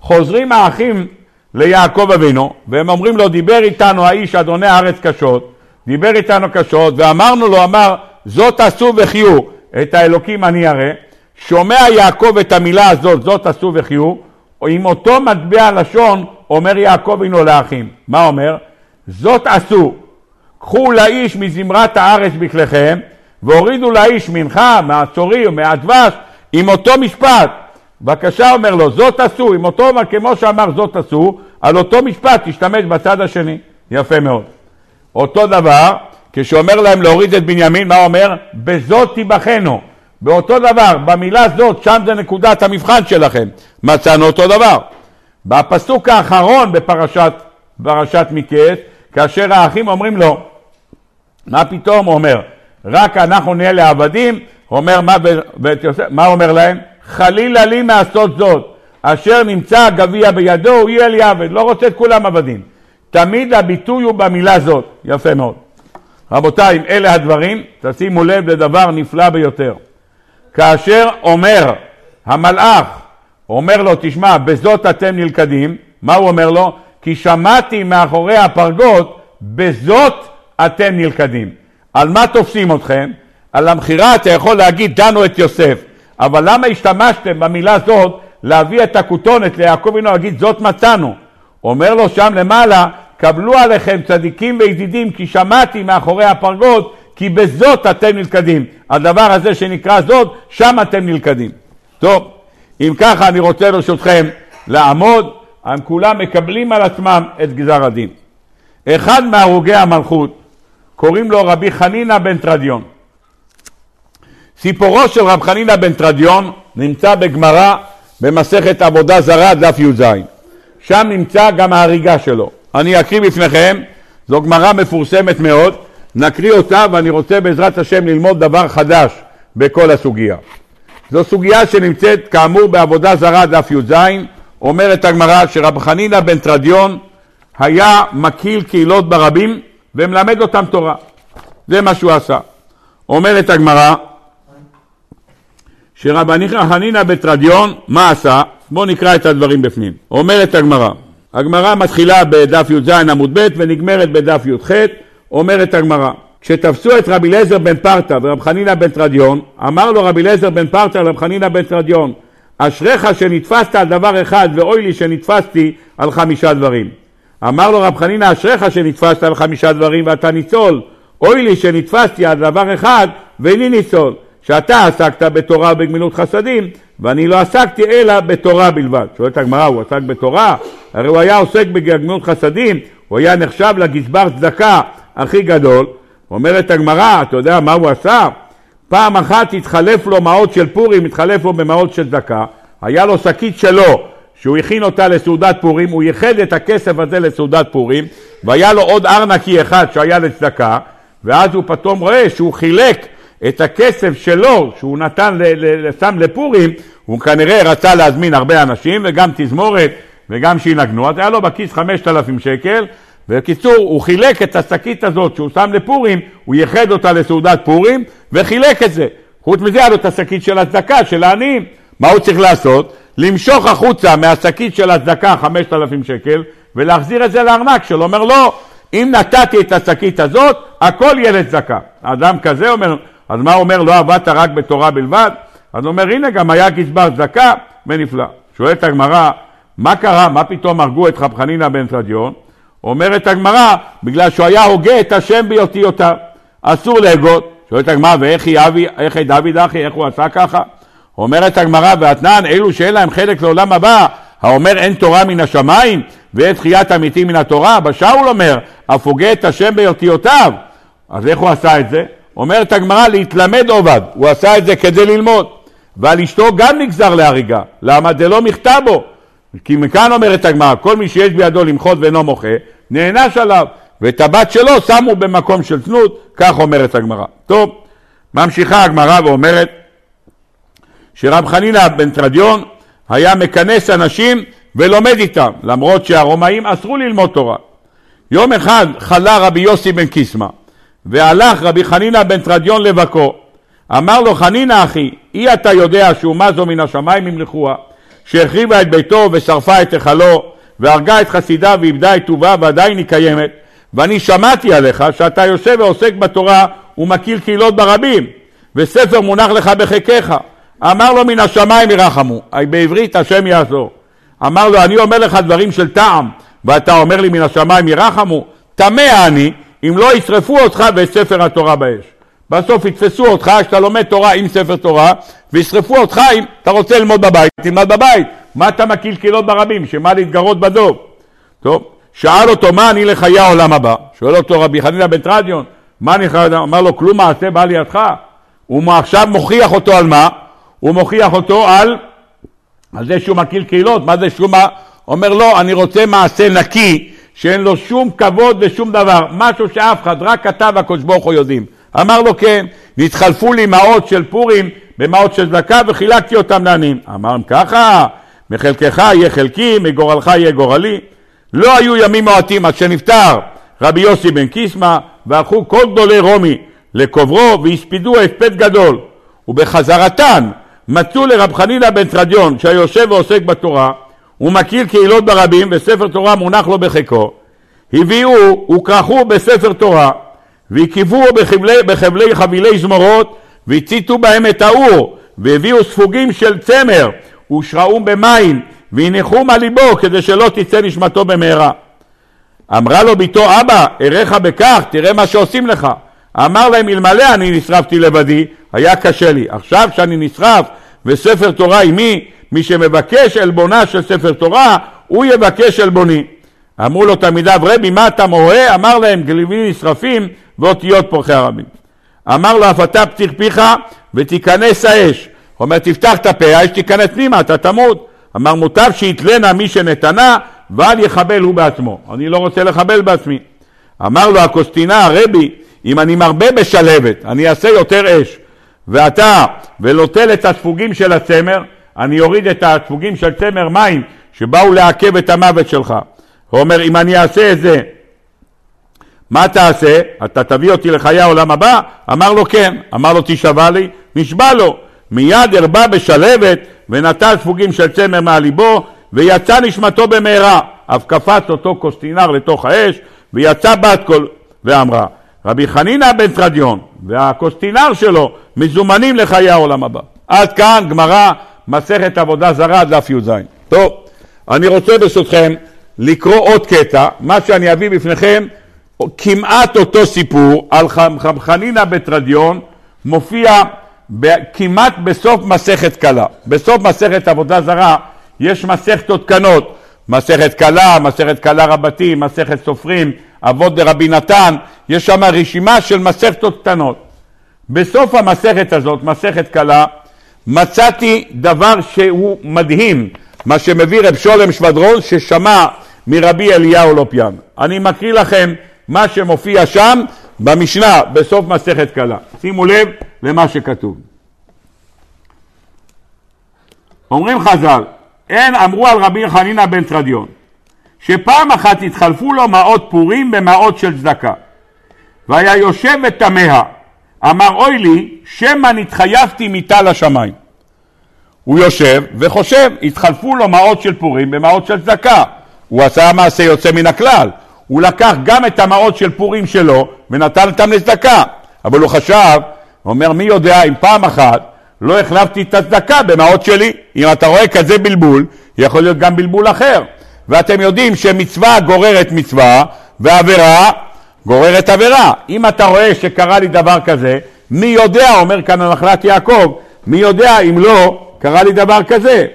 חוזרים האחים ליעקב אבינו, והם אומרים לו, דיבר איתנו האיש אדוני הארץ קשות, דיבר איתנו קשות, ואמרנו לו, אמר, זאת עשו וחיו, את האלוקים אני אראה. שומע יעקב את המילה הזאת, זאת עשו וחיו, עם אותו מטבע לשון אומר יעקב אבינו לאחים. מה אומר? זאת עשו, קחו לאיש מזמרת הארץ בכליכם, והורידו לאיש מנחה, מהצורי ומהדבש, עם אותו משפט. בבקשה אומר לו, זאת עשו, עם אותו, כמו שאמר זאת עשו, על אותו משפט תשתמש בצד השני. יפה מאוד. אותו דבר, כשאומר להם להוריד את בנימין, מה אומר? בזאת תיבחנו. באותו דבר, במילה זאת, שם זה נקודת המבחן שלכם. מצאנו אותו דבר. בפסוק האחרון בפרשת, פרשת מקץ, כאשר האחים אומרים לו, מה פתאום? הוא אומר, רק אנחנו נהיה לעבדים, אומר, מה, ואת יוסף, מה אומר להם? חלילה לי מעשות זאת, אשר נמצא הגביע בידו, הוא יהיה לי עבד, לא רוצה את כולם עבדים. תמיד הביטוי הוא במילה זאת, יפה מאוד. רבותיי, אם אלה הדברים, תשימו לב לדבר נפלא ביותר. כאשר אומר המלאך, אומר לו, תשמע, בזאת אתם נלכדים, מה הוא אומר לו? כי שמעתי מאחורי הפרגות, בזאת אתם נלכדים. על מה תופסים אתכם? על המכירה אתה יכול להגיד, דנו את יוסף. אבל למה השתמשתם במילה זאת להביא את הכותונת ליעקב אבינו להגיד זאת מצאנו? אומר לו שם למעלה, קבלו עליכם צדיקים וידידים כי שמעתי מאחורי הפרגות כי בזאת אתם נלכדים. הדבר הזה שנקרא זאת, שם אתם נלכדים. טוב, אם ככה אני רוצה ברשותכם לעמוד, הם כולם מקבלים על עצמם את גזר הדין. אחד מהרוגי המלכות, קוראים לו רבי חנינא בן תרדיון. סיפורו של רב חנינא בן תרדיון נמצא בגמרא במסכת עבודה זרה, דף י"ז. שם נמצא גם ההריגה שלו. אני אקריא בפניכם, זו גמרא מפורסמת מאוד, נקריא אותה ואני רוצה בעזרת השם ללמוד דבר חדש בכל הסוגיה. זו סוגיה שנמצאת כאמור בעבודה זרה, דף י"ז, אומרת הגמרא שרב חנינא בן תרדיון היה מקיל קהילות ברבים ומלמד אותם תורה. זה מה שהוא עשה. אומרת הגמרא שרבני חנינא בתרדיון, מה עשה? בואו נקרא את הדברים בפנים. אומרת הגמרא, הגמרא מתחילה בדף י"ז עמוד ב' ונגמרת בדף י"ח, אומרת הגמרא, כשתפסו את רבי אליעזר בן פרתא ורב חנינא בן תרדיון, אמר לו רבי אליעזר בן פרתא לרב חנינא בן תרדיון, אשריך שנתפסת על דבר אחד ואוי לי שנתפסתי על חמישה דברים. אמר לו רב חנינא, אשריך שנתפסת על חמישה דברים ואתה ניצול, אוי לי שנתפסתי על דבר אחד ואיני ניצול. שאתה עסקת בתורה ובגמילות חסדים, ואני לא עסקתי אלא בתורה בלבד. שואלת הגמרא, הוא עסק בתורה? הרי הוא היה עוסק בגמילות חסדים, הוא היה נחשב לגזבר צדקה הכי גדול. אומרת הגמרא, אתה יודע מה הוא עשה? פעם אחת התחלף לו מעות של פורים, התחלף לו במעות של צדקה, היה לו שקית שלו, שהוא הכין אותה לסעודת פורים, הוא ייחד את הכסף הזה לסעודת פורים, והיה לו עוד ארנקי אחד שהיה לצדקה, ואז הוא פתאום רואה שהוא חילק את הכסף שלו, שהוא נתן, שם לפורים, הוא כנראה רצה להזמין הרבה אנשים וגם תזמורת וגם שינגנו, אז היה לו בכיס 5,000 שקל, בקיצור, הוא חילק את השקית הזאת שהוא שם לפורים, הוא ייחד אותה לסעודת פורים וחילק את זה. חוץ מזה היה לו את השקית של הצדקה, של העניים. מה הוא צריך לעשות? למשוך החוצה מהשקית של הצדקה 5,000 שקל ולהחזיר את זה לארנק שלו. אומר לא, אם נתתי את השקית הזאת, הכל יהיה לצדקה. אדם כזה אומר, אז מה אומר לא עבדת רק בתורה בלבד? אז הוא אומר הנה גם היה גזבר צדקה ונפלא. שואלת הגמרא, מה קרה? מה פתאום הרגו את רב חנינא בן תרדיון? אומרת הגמרא, בגלל שהוא היה הוגה את השם באותיותיו. אסור להגות. שואלת הגמרא, ואיך היא דוד אחי, איך הוא עשה ככה? אומרת הגמרא, ואתנן, אלו שאין להם חלק לעולם הבא, האומר אין תורה מן השמיים, ואת תחיית המתים מן התורה, בשאול אומר, אף הוגה את השם באותיותיו. אז איך הוא עשה את זה? אומרת הגמרא, להתלמד עובד, הוא עשה את זה כדי ללמוד. ועל אשתו גם נגזר להריגה, למה? זה לא מכתבו. כי מכאן אומרת הגמרא, כל מי שיש בידו למחות ואינו מוחה, נענש עליו. ואת הבת שלו שמו במקום של תנות, כך אומרת הגמרא. טוב, ממשיכה הגמרא ואומרת שרב חנינא בן תרדיון היה מכנס אנשים ולומד איתם, למרות שהרומאים אסרו ללמוד תורה. יום אחד חלה רבי יוסי בן קיסמא, והלך רבי חנינא בן תרדיון לבקו. אמר לו חנינא אחי, אי אתה יודע שאומה זו מן השמיים ימלכוה, שהחריבה את ביתו ושרפה את היכלו, והרגה את חסידה ואיבדה את טובה ועדיין היא קיימת, ואני שמעתי עליך שאתה יושב ועוסק בתורה ומקיל קהילות ברבים, וספר מונח לך בחיקך. אמר לו מן השמיים ירחמו, בעברית השם יעזור. אמר לו אני אומר לך דברים של טעם ואתה אומר לי מן השמיים ירחמו, תמה אני אם לא ישרפו אותך ואת ספר התורה באש. בסוף יתפסו אותך שאתה לומד תורה עם ספר תורה וישרפו אותך אם אתה רוצה ללמוד בבית, תלמד בבית. מה אתה מקיל קהילות ברבים? שמה להתגרות בדוב? טוב, שאל אותו מה אני לחיי העולם הבא? שואל אותו רבי חנינא בן טרדיון, מה אני חייב? אמר לו כלום מעשה בא לידך. הוא עכשיו מוכיח אותו על מה? הוא מוכיח אותו על, על זה שהוא מקיל קהילות, מה זה שהוא מה? אומר לו, אני רוצה מעשה נקי, שאין לו שום כבוד ושום דבר, משהו שאף אחד, רק אתה והקדוש ברוך הוא יודעים. אמר לו כן, נתחלפו לי מעות של פורים במעות של צדקה וחילקתי אותם לעניים. אמר ככה, מחלקך יהיה חלקי, מגורלך יהיה גורלי. לא היו ימים מועטים עד שנפטר רבי יוסי בן קיסמא, והלכו כל גדולי רומי לקוברו והספידו הספד גדול. ובחזרתן מצאו לרב חנינא בן תרדיון, שהיושב ועוסק בתורה, ומכיר קהילות ברבים, וספר תורה מונח לו בחיקו. הביאו וכרכו בספר תורה, והקיבוהו בחבלי, בחבלי חבילי זמורות, והציתו בהם את האור, והביאו ספוגים של צמר, ושרעום במים, והניחום על ליבו, כדי שלא תצא נשמתו במהרה. אמרה לו ביתו, אבא, אראך בכך, תראה מה שעושים לך. אמר להם, אלמלא אני נשרפתי לבדי, היה קשה לי. עכשיו שאני נשרף וספר תורה עימי, מי שמבקש עלבונה של ספר תורה, הוא יבקש עלבוני. אמרו לו תלמידיו, רבי, מה אתה מוהה? אמר להם, גליבים נשרפים ואותיות פורחי הרבים. אמר לו, אף אתה פתיח פיך ותיכנס האש. הוא אומר, תפתח את הפה, האש תיכנס פנימה, אתה תמות. אמר, מוטב שיתלנה מי שנתנה, ואל יחבל הוא בעצמו. אני לא רוצה לחבל בעצמי. אמר לו הקוסטינה, רבי, אם אני מרבה בשלהבת, אני אעשה יותר אש. ואתה, ולוטל את הספוגים של הצמר, אני אוריד את הספוגים של צמר מים שבאו לעכב את המוות שלך. הוא אומר, אם אני אעשה את זה, מה תעשה? אתה תביא אותי לחיי העולם הבא? אמר לו כן. אמר לו תשבע לי? נשבע לו. מיד הרבה בשלבת ונטל ספוגים של צמר מעליבו ויצא נשמתו במהרה. אף קפץ אותו קוסטינר לתוך האש ויצא בת קול ואמרה רבי חנינא בן תרדיון והקוסטינר שלו מזומנים לחיי העולם הבא. עד כאן גמרא מסכת עבודה זרה דף י"ז. טוב, אני רוצה ברשותכם לקרוא עוד קטע, מה שאני אביא בפניכם כמעט אותו סיפור על חנינא בתרדיון מופיע כמעט בסוף מסכת קלה. בסוף מסכת עבודה זרה יש מסכתות קנות, מסכת קלה, מסכת קלה רבתי, מסכת סופרים, אבות דרבי נתן, יש שם רשימה של מסכתות קטנות. בסוף המסכת הזאת, מסכת קלה, מצאתי דבר שהוא מדהים, מה שמביא רב שולם שבדרון ששמע מרבי אליהו לופיאן. אני מקריא לכם מה שמופיע שם במשנה בסוף מסכת קלה. שימו לב למה שכתוב. אומרים חז"ל, אין אמרו על רבי חנינא בן תרדיון, שפעם אחת התחלפו לו מעות פורים במעות של צדקה, והיה יושב ותמה, אמר אוי לי, שמא נתחייבתי מיתה לשמיים. הוא יושב וחושב, התחלפו לו מעות של פורים במעות של צדקה. הוא עשה מעשה יוצא מן הכלל. הוא לקח גם את המעות של פורים שלו ונתן אותם לצדקה. אבל הוא חשב, הוא אומר, מי יודע אם פעם אחת לא החלפתי את הצדקה במעות שלי. אם אתה רואה כזה בלבול, יכול להיות גם בלבול אחר. ואתם יודעים שמצווה גוררת מצווה, ועבירה גוררת עבירה. אם אתה רואה שקרה לי דבר כזה, מי יודע, אומר כאן הנחלת יעקב, מי יודע אם לא קרה לי דבר כזה.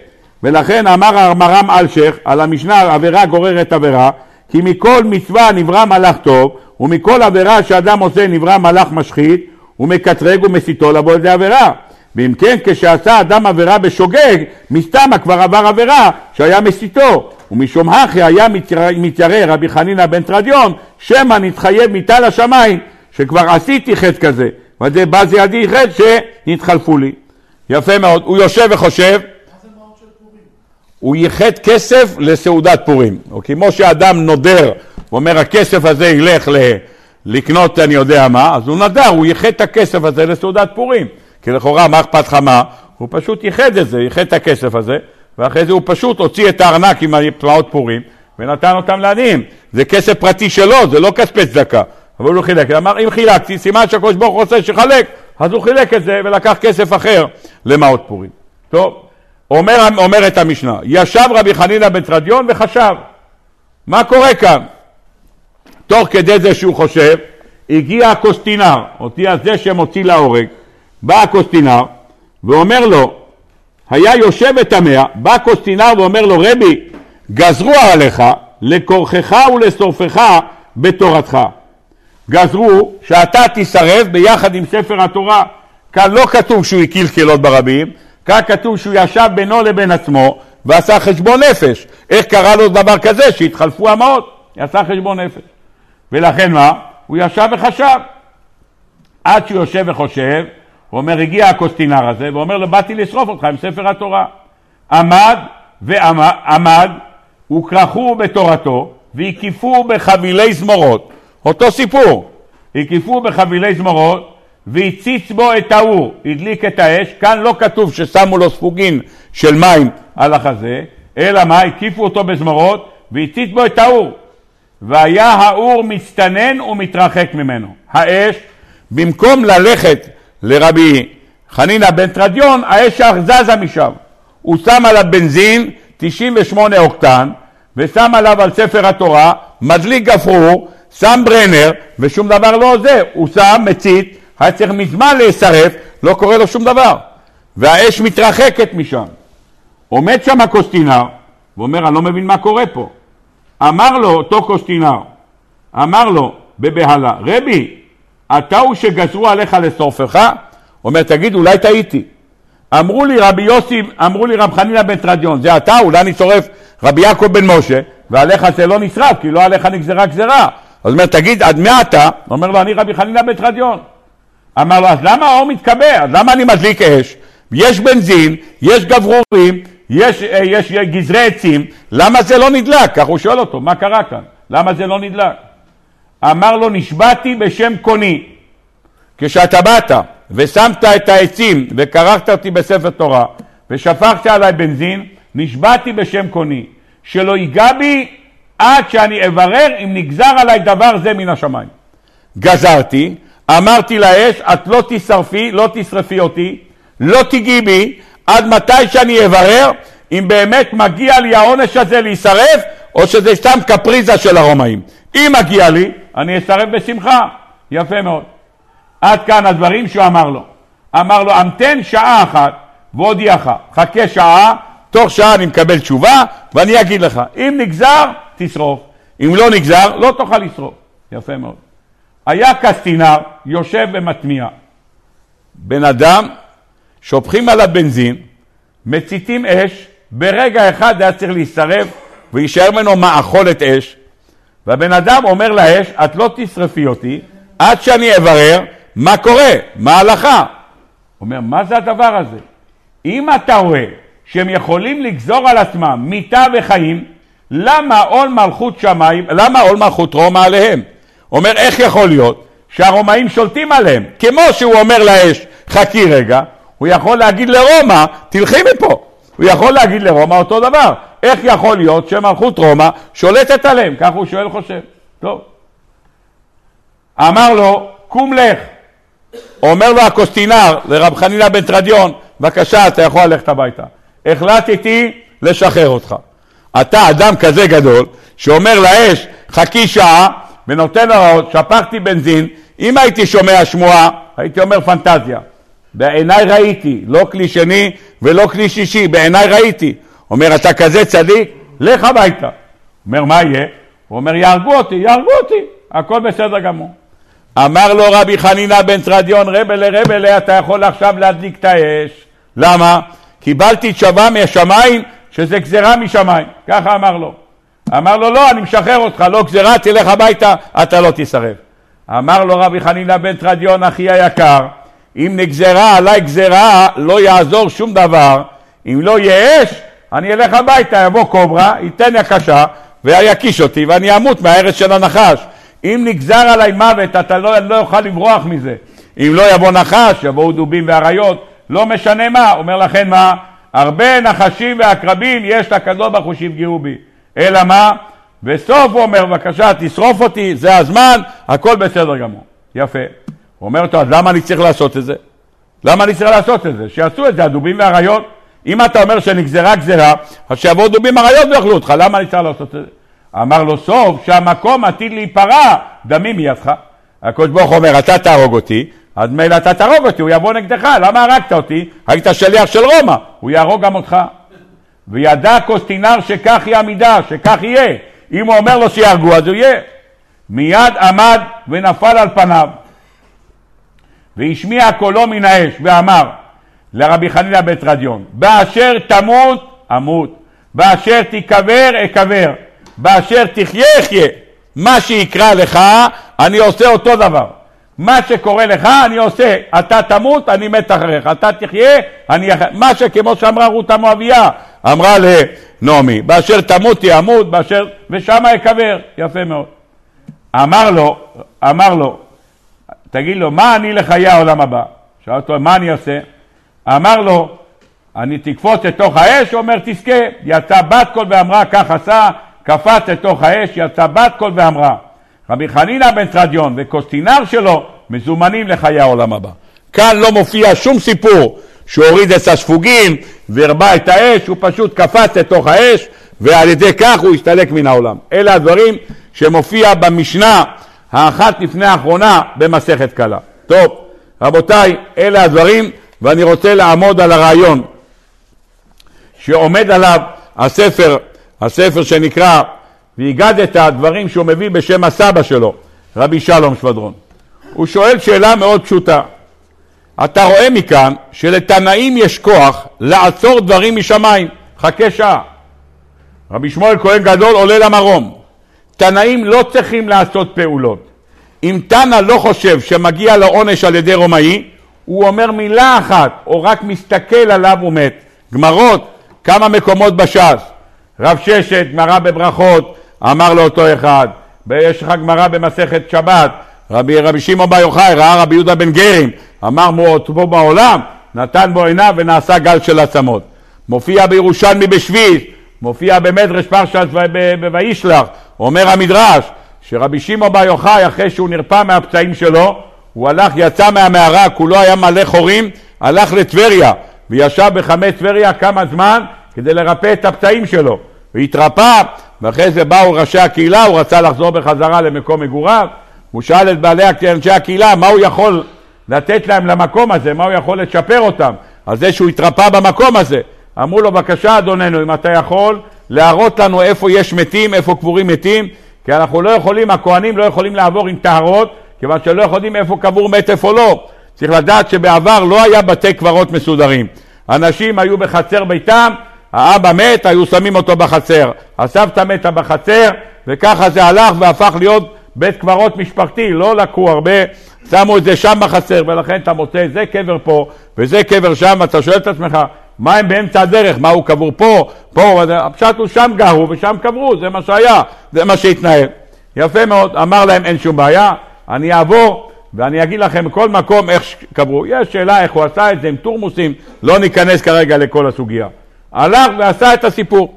ולכן אמר המרם אלשיך על המשנה עבירה גוררת עבירה, כי מכל מצווה נברא מלאך טוב, ומכל עבירה שאדם עושה נברא מלאך משחית, ומקטרג ומסיתו לבוא לידי עבירה. ואם כן, כשעשה אדם עבירה בשוגג, מסתמה כבר עבר עבירה שהיה מסיתו. ומשום הכי היה מתיירא רבי חנינא בן תרדיון, שמא נתחייב מיתה לשמיים, שכבר עשיתי חטא כזה. וזה בא זה ידי חטא שנתחלפו לי. יפה מאוד. הוא יושב וחושב. הוא ייחד כסף לסעודת פורים. או כמו שאדם נודר ואומר הכסף הזה ילך ל... לקנות אני יודע מה, אז הוא נדר, הוא ייחד את הכסף הזה לסעודת פורים. כי לכאורה מה אכפת לך מה? הוא פשוט ייחד את זה, ייחד את הכסף הזה, ואחרי זה הוא פשוט הוציא את הארנק עם הפרעות פורים ונתן אותם לעניים. זה כסף פרטי שלו, זה לא כספי צדקה. אבל הוא חילק, אמר אם חילקתי, סימן שהקדוש ברוך הוא רוצה שחלק, אז הוא חילק את זה ולקח כסף אחר למעות פורים. טוב, אומר, אומרת המשנה, ישב רבי חנינא בן תרדיון וחשב, מה קורה כאן? תוך כדי זה שהוא חושב, הגיע הקוסטינר, אותי הזה שמוציא להורג, בא הקוסטינר ואומר לו, היה יושב ותמה, בא הקוסטינר ואומר לו, רבי, גזרו עליך לכורכך ולשורפך בתורתך. גזרו שאתה תישרף ביחד עם ספר התורה. כאן לא כתוב שהוא הקיל קהילות ברבים, כאן כתוב שהוא ישב בינו לבין עצמו ועשה חשבון נפש. איך קרה לו דבר כזה שהתחלפו המעות? עשה חשבון נפש. ולכן מה? הוא ישב וחשב. עד שהוא יושב וחושב, הוא אומר, הגיע הקוסטינר הזה, ואומר לו, באתי לשרוף אותך עם ספר התורה. עמד ועמד, וכרכו בתורתו, והקיפו בחבילי זמורות. אותו סיפור. הקיפו בחבילי זמורות, והציץ בו את האור, הדליק את האש. כאן לא כתוב ששמו לו ספוגין של מים על החזה, אלא מה? הקיפו אותו בזמורות, והציץ בו את האור. והיה האור מצטנן ומתרחק ממנו. האש, במקום ללכת לרבי חנינא בן תרדיון, האש זזה משם. הוא שם עליו בנזין 98 אוקטן, ושם עליו על ספר התורה, מדליק גפרור, שם ברנר, ושום דבר לא עוזר. הוא שם, מצית, היה צריך מזמן להישרף, לא קורה לו שום דבר. והאש מתרחקת משם. עומד שם הקוסטינר, ואומר, אני לא מבין מה קורה פה. אמר לו אותו קוסטינר, אמר לו בבהלה, רבי, אתה הוא שגזרו עליך לשורפך? אומר, תגיד, אולי טעיתי. אמרו לי רבי יוסי, אמרו לי רב חנינא בן תרדיון, זה אתה, אולי אני שורף רבי יעקב בן משה, ועליך זה לא נשרף, כי לא עליך נגזרה גזרה. אז אומר, תגיד, עד מה אתה? אומר לו, אני רבי חנינא בן תרדיון. אמר לו, אז למה האור מתקבע? אז למה אני מדליק אש? יש בנזין, יש גברורים, יש, אה, יש גזרי עצים, למה זה לא נדלק? כך הוא שואל אותו, מה קרה כאן? למה זה לא נדלק? אמר לו, נשבעתי בשם קוני. כשאתה באת ושמת את העצים וכרכת אותי בספר תורה ושפכת עליי בנזין, נשבעתי בשם קוני, שלא ייגע בי עד שאני אברר אם נגזר עליי דבר זה מן השמיים. גזרתי, אמרתי לאש, את לא תשרפי, לא תשרפי אותי, לא תיגעי בי, עד מתי שאני אברר אם באמת מגיע לי העונש הזה להישרף, או שזה סתם קפריזה של הרומאים. אם מגיע לי, אני אשרף בשמחה. יפה מאוד. עד כאן הדברים שהוא אמר לו. אמר לו, המתן שעה אחת והודיעך, חכה שעה, תוך שעה אני מקבל תשובה ואני אגיד לך, אם נגזר, תשרוף. אם לא נגזר, לא תוכל לשרוף. יפה מאוד. היה קסטינר יושב ומטמיע. בן אדם, שופכים עליו בנזין, מציתים אש, ברגע אחד היה צריך להישרף ויישאר ממנו מאכולת אש, והבן אדם אומר לאש, את לא תשרפי אותי עד שאני אברר מה קורה, מה ההלכה. אומר, מה זה הדבר הזה? אם אתה רואה שהם יכולים לגזור על עצמם מיתה וחיים, למה עול מלכות שמיים, למה עול מלכות רומא עליהם? אומר, איך יכול להיות שהרומאים שולטים עליהם? כמו שהוא אומר לאש, חכי רגע, הוא יכול להגיד לרומא, תלכי מפה. הוא יכול להגיד לרומא אותו דבר. איך יכול להיות שמלכות רומא שולטת עליהם? כך הוא שואל חושב. טוב. אמר לו, קום לך. אומר לו הקוסטינר לרב חנינא בן תרדיון, בבקשה, אתה יכול ללכת הביתה. החלטתי לשחרר אותך. אתה אדם כזה גדול, שאומר לאש, חכי שעה, ונותן הוראות, שפכתי בנזין, אם הייתי שומע שמועה, הייתי אומר פנטזיה. בעיניי ראיתי, לא כלי שני ולא כלי שישי, בעיניי ראיתי. אומר, אתה כזה צדיק, לך הביתה. אומר, מה יהיה? הוא אומר, יהרגו אותי, יהרגו אותי, הכל בסדר גמור. אמר לו רבי חנינא בן תרדיון, רבלה רבלה, אתה יכול עכשיו להדליק את האש. למה? קיבלתי תשובה מהשמיים שזה גזירה משמיים. ככה אמר לו. אמר לו, לא, אני משחרר אותך, לא גזירה, תלך הביתה, אתה לא תסרב. אמר לו רבי חנינא בן תרדיון, אחי היקר, אם נגזרה עליי גזירה, לא יעזור שום דבר. אם לא יהיה אש, אני אלך הביתה, יבוא קוברה, ייתן יקשה, ויקיש אותי, ואני אמות מהארץ של הנחש. אם נגזר עליי מוות, אתה לא, לא יוכל לברוח מזה. אם לא יבוא נחש, יבואו דובים ואריות, לא משנה מה. אומר לכן מה? הרבה נחשים ועקרבים יש לקדוש ברוך הוא שיפגעו בי. אלא מה? וסוף הוא אומר, בבקשה, תשרוף אותי, זה הזמן, הכל בסדר גמור. יפה. הוא אומר אותו, אז למה אני צריך לעשות את זה? למה אני צריך לעשות את זה? שיעשו את זה הדובים והאריות. אם אתה אומר שנגזרה גזרה, אז שיבואו דובים ואריות ויאכלו אותך, למה אני צריך לעשות את זה? אמר לו סוף שהמקום עתיד להיפרע, דמים מידך. הקדוש ברוך אומר, אתה תהרוג אותי, אז מילא אתה תהרוג אותי, הוא יבוא נגדך, למה הרגת אותי? היית שליח של רומא, הוא יהרוג גם אותך. וידע קוסטינר שכך היא המידה, שכך יהיה. אם הוא אומר לו שיהרגו, אז הוא יהיה. מיד עמד ונפל על פניו. והשמיע קולו מן האש, ואמר לרבי חנינא בית רדיון, באשר תמות, אמות, באשר תיקבר, אקבר, באשר תחיה, אחיה. מה שיקרא לך, אני עושה אותו דבר. מה שקורה לך, אני עושה. אתה תמות, אני מת אחריך. אתה תחיה, אני. מה שכמו שאמרה רות המואביה, אמרה לנעמי, באשר תמותי אמות, באשר... ושם אקבר. יפה מאוד. אמר לו, אמר לו, תגיד לו, מה אני לחיי העולם הבא? שאל אותו, מה אני אעשה? אמר לו, אני תקפוץ לתוך האש, הוא אומר, תזכה. יצא בת קול ואמרה, כך עשה, קפץ לתוך האש, יצא בת קול ואמרה. רבי חנינא בן תרדיון וקוסטינר שלו מזומנים לחיי העולם הבא. כאן לא מופיע שום סיפור שהוא הוריד את הספוגים והרבה את האש, הוא פשוט קפץ לתוך האש ועל ידי כך הוא הסתלק מן העולם. אלה הדברים שמופיע במשנה האחת לפני האחרונה במסכת קלה. טוב, רבותיי, אלה הדברים ואני רוצה לעמוד על הרעיון שעומד עליו הספר, הספר שנקרא והגדת דברים שהוא מביא בשם הסבא שלו, רבי שלום שבדרון. הוא שואל שאלה מאוד פשוטה. אתה רואה מכאן שלתנאים יש כוח לעצור דברים משמיים. חכה שעה. רבי שמואל כהן גדול עולה למרום. תנאים לא צריכים לעשות פעולות. אם תנא לא חושב שמגיע לו עונש על ידי רומאי, הוא אומר מילה אחת, או רק מסתכל עליו ומת. גמרות, כמה מקומות בש"ס. רב ששת, גמרא בברכות, אמר לאותו אחד, יש לך גמרא במסכת שבת, רבי, רבי שמעון בר יוחאי ראה רבי יהודה בן גרין, אמר מועטבו בעולם, נתן בו עיניו ונעשה גל של עצמות. מופיע בירושלמי בשביעית, מופיע במדרש פרשת וישלח, אומר המדרש, שרבי שמעון בר יוחאי אחרי שהוא נרפא מהפצעים שלו, הוא הלך, יצא מהמערה, כולו היה מלא חורים, הלך לטבריה, וישב בחמי טבריה כמה זמן כדי לרפא את הפצעים שלו. והתרפא, ואחרי זה באו ראשי הקהילה, הוא רצה לחזור בחזרה למקום מגוריו, הוא שאל את בעלי אנשי הקהילה מה הוא יכול לתת להם למקום הזה, מה הוא יכול לצ'פר אותם, על זה שהוא התרפא במקום הזה. אמרו לו, בבקשה אדוננו, אם אתה יכול להראות לנו איפה יש מתים, איפה קבורים מתים, כי אנחנו לא יכולים, הכוהנים לא יכולים לעבור עם טהרות, כיוון שלא יכולים איפה קבור מת איפה לא. צריך לדעת שבעבר לא היה בתי קברות מסודרים. אנשים היו בחצר ביתם, האבא מת, היו שמים אותו בחצר. הסבתא מתה בחצר, וככה זה הלך והפך להיות בית קברות משפחתי, לא לקחו הרבה, שמו את זה שם בחצר, ולכן אתה מוצא זה קבר פה וזה קבר שם, ואתה שואל את עצמך, מה הם באמצע הדרך? מה הוא קבור פה? פה, הפשט הוא שם גרו ושם קברו, זה מה שהיה, זה מה שהתנהל. יפה מאוד, אמר להם אין שום בעיה, אני אעבור ואני אגיד לכם בכל מקום איך קברו. יש שאלה איך הוא עשה את זה עם תורמוסים, לא ניכנס כרגע לכל הסוגיה. הלך ועשה את הסיפור.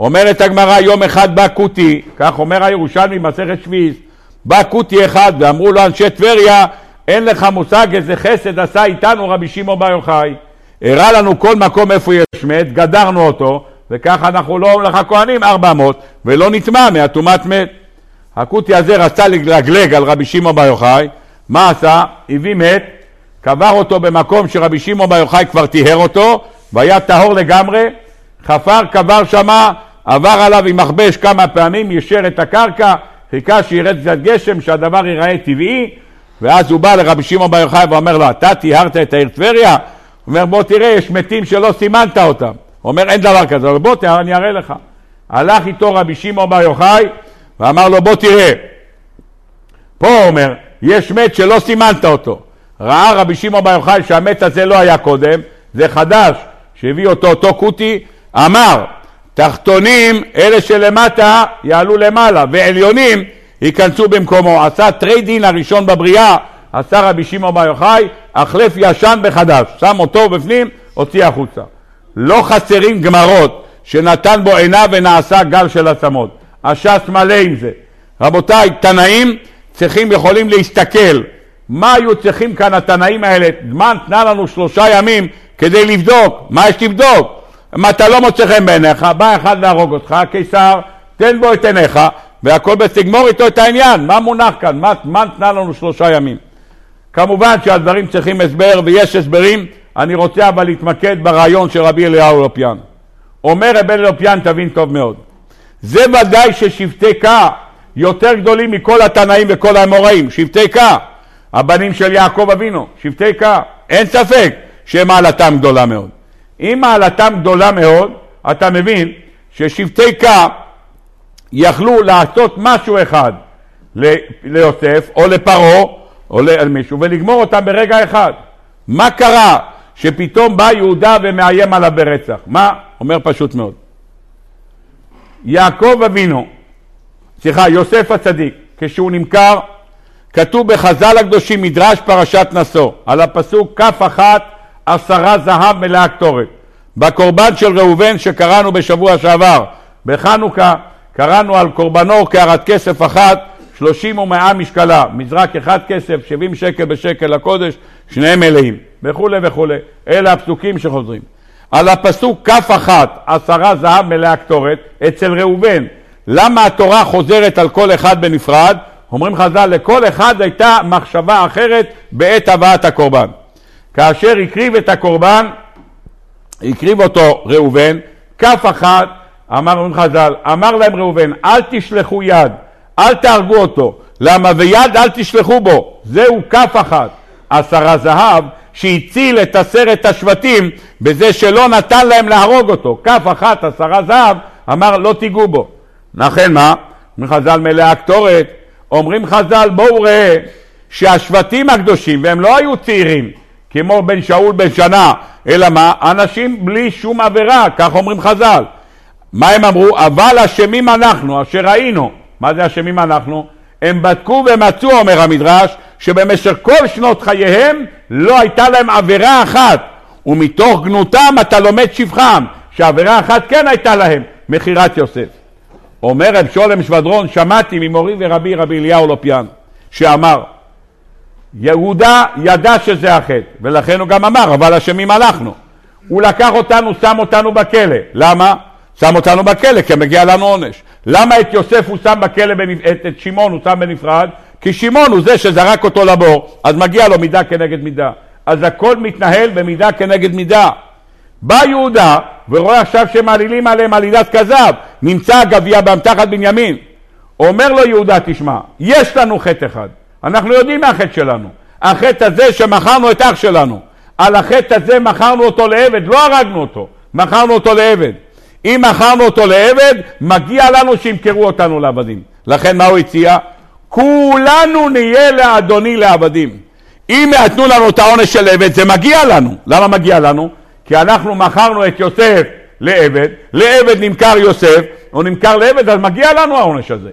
אומרת הגמרא, יום אחד בא כותי, כך אומר הירושלמי מסכת שביעית, בא כותי אחד ואמרו לו אנשי טבריה, אין לך מושג איזה חסד עשה איתנו רבי שמעון בר יוחאי. הראה לנו כל מקום איפה יש מת, גדרנו אותו, וככה אנחנו לא אומרים לך כהנים ארבע מאות, ולא נטמע מהטומאת מת. הכותי הזה רצה לגלגלג על רבי שמעון בר יוחאי, מה עשה? הביא מת, קבר אותו במקום שרבי שמעון בר יוחאי כבר טיהר אותו, והיה טהור לגמרי, חפר, קבר שמה, עבר עליו עם מכבש כמה פעמים, יישר את הקרקע, חיכה שירד קצת גשם, שהדבר ייראה טבעי, ואז הוא בא לרבי שמעון בר יוחאי ואומר לו, אתה טיהרת את העיר טבריה? הוא אומר, בוא תראה, יש מתים שלא סימנת אותם. הוא אומר, אין דבר כזה, אבל בוא אני אראה לך. הלך איתו רבי שמעון בר יוחאי ואמר לו, בוא תראה. פה הוא אומר, יש מת שלא סימנת אותו. ראה רבי שמעון בר יוחאי שהמת הזה לא היה קודם, זה חדש, שהביא אותו אותו כותי, אמר, תחתונים, אלה שלמטה יעלו למעלה, ועליונים ייכנסו במקומו. עשה trade-in הראשון בבריאה, עשה רבי שמעון בר יוחאי, החלף ישן בחדש, שם אותו בפנים, הוציא החוצה. לא חסרים גמרות שנתן בו עיניו ונעשה גל של עצמות. הש"ס מלא עם זה. רבותיי, תנאים צריכים, יכולים להסתכל. מה היו צריכים כאן התנאים האלה? זמן, תנה לנו שלושה ימים כדי לבדוק. מה יש לבדוק? אם אתה לא מוצא חן בעיניך, בא אחד להרוג אותך, הקיסר, תן בו את עיניך, והכל בסגמור איתו את העניין. מה מונח כאן? מה, מה תנה לנו שלושה ימים? כמובן שהדברים צריכים הסבר, ויש הסברים. אני רוצה אבל להתמקד ברעיון של רבי אליהו אלופיאן. אומר רבי אלופיאן, תבין טוב מאוד, זה ודאי ששבטי קה יותר גדולים מכל התנאים וכל האמוראים, שבטי קה, הבנים של יעקב אבינו, שבטי קה, אין ספק שמעלתם גדולה מאוד. אם מעלתם גדולה מאוד, אתה מבין ששבטי קה יכלו לעשות משהו אחד ליוסף או לפרעה או למישהו ולגמור אותם ברגע אחד. מה קרה שפתאום בא יהודה ומאיים עליו ברצח? מה? אומר פשוט מאוד. יעקב אבינו, סליחה, יוסף הצדיק, כשהוא נמכר, כתוב בחז"ל הקדושים מדרש פרשת נשוא, על הפסוק כף אחת עשרה זהב מלאה קטורת. בקורבן של ראובן שקראנו בשבוע שעבר, בחנוכה, קראנו על קורבנו קערת כסף אחת, שלושים ומאה משקלה, מזרק אחד כסף, שבעים שקל בשקל לקודש, שניהם מלאים, וכולי וכולי. אלה הפסוקים שחוזרים. על הפסוק כף אחת עשרה זהב מלאה קטורת אצל ראובן. למה התורה חוזרת על כל אחד בנפרד? אומרים חז"ל, לכל אחד הייתה מחשבה אחרת בעת הבאת הקורבן. כאשר הקריב את הקורבן, הקריב אותו ראובן, כף אחת, אמר אומרים חז"ל, אמר להם ראובן, אל תשלחו יד, אל תהרגו אותו, למה ויד אל תשלחו בו, זהו כף אחת. עשרה זהב שהציל את עשרת השבטים בזה שלא נתן להם להרוג אותו. כף אחת, עשרה זהב, אמר לא תיגעו בו. לכן מה? אומרים חז"ל מלאה קטורת, אומרים חז"ל בואו ראה שהשבטים הקדושים, והם לא היו צעירים, כמו בן שאול בן שנה, אלא מה? אנשים בלי שום עבירה, כך אומרים חז"ל. מה הם אמרו? אבל אשמים אנחנו, אשר ראינו. מה זה אשמים אנחנו? הם בדקו ומצאו, אומר המדרש, שבמשך כל שנות חייהם לא הייתה להם עבירה אחת, ומתוך גנותם אתה לומד שבחם, שעבירה אחת כן הייתה להם, מכירת יוסף. אומר רב שולם שבדרון, שמעתי ממורי ורבי רבי אליהו לופיאן, שאמר, יהודה ידע שזה החטא, ולכן הוא גם אמר, אבל אשמים אנחנו. הוא לקח אותנו, שם אותנו בכלא. למה? שם אותנו בכלא, כי מגיע לנו עונש. למה את יוסף הוא שם בכלא, בנפ... את, את שמעון הוא שם בנפרד? כי שמעון הוא זה שזרק אותו לבור, אז מגיע לו מידה כנגד מידה. אז הכל מתנהל במידה כנגד מידה. בא יהודה ורואה עכשיו שמעלילים עליהם עלילת כזב, נמצא הגביע באמתחת בנימין. אומר לו יהודה, תשמע, יש לנו חטא אחד, אנחנו יודעים מה החטא שלנו. החטא הזה שמכרנו את אח שלנו. על החטא הזה מכרנו אותו לעבד, לא הרגנו אותו, מכרנו אותו לעבד. אם מכרנו אותו לעבד, מגיע לנו שימכרו אותנו לעבדים. לכן מה הוא הציע? כולנו נהיה לאדוני לעבדים. אם יתנו לנו את העונש של עבד, זה מגיע לנו. למה מגיע לנו? כי אנחנו מכרנו את יוסף לעבד, לעבד נמכר יוסף, הוא נמכר לעבד, אז מגיע לנו העונש הזה.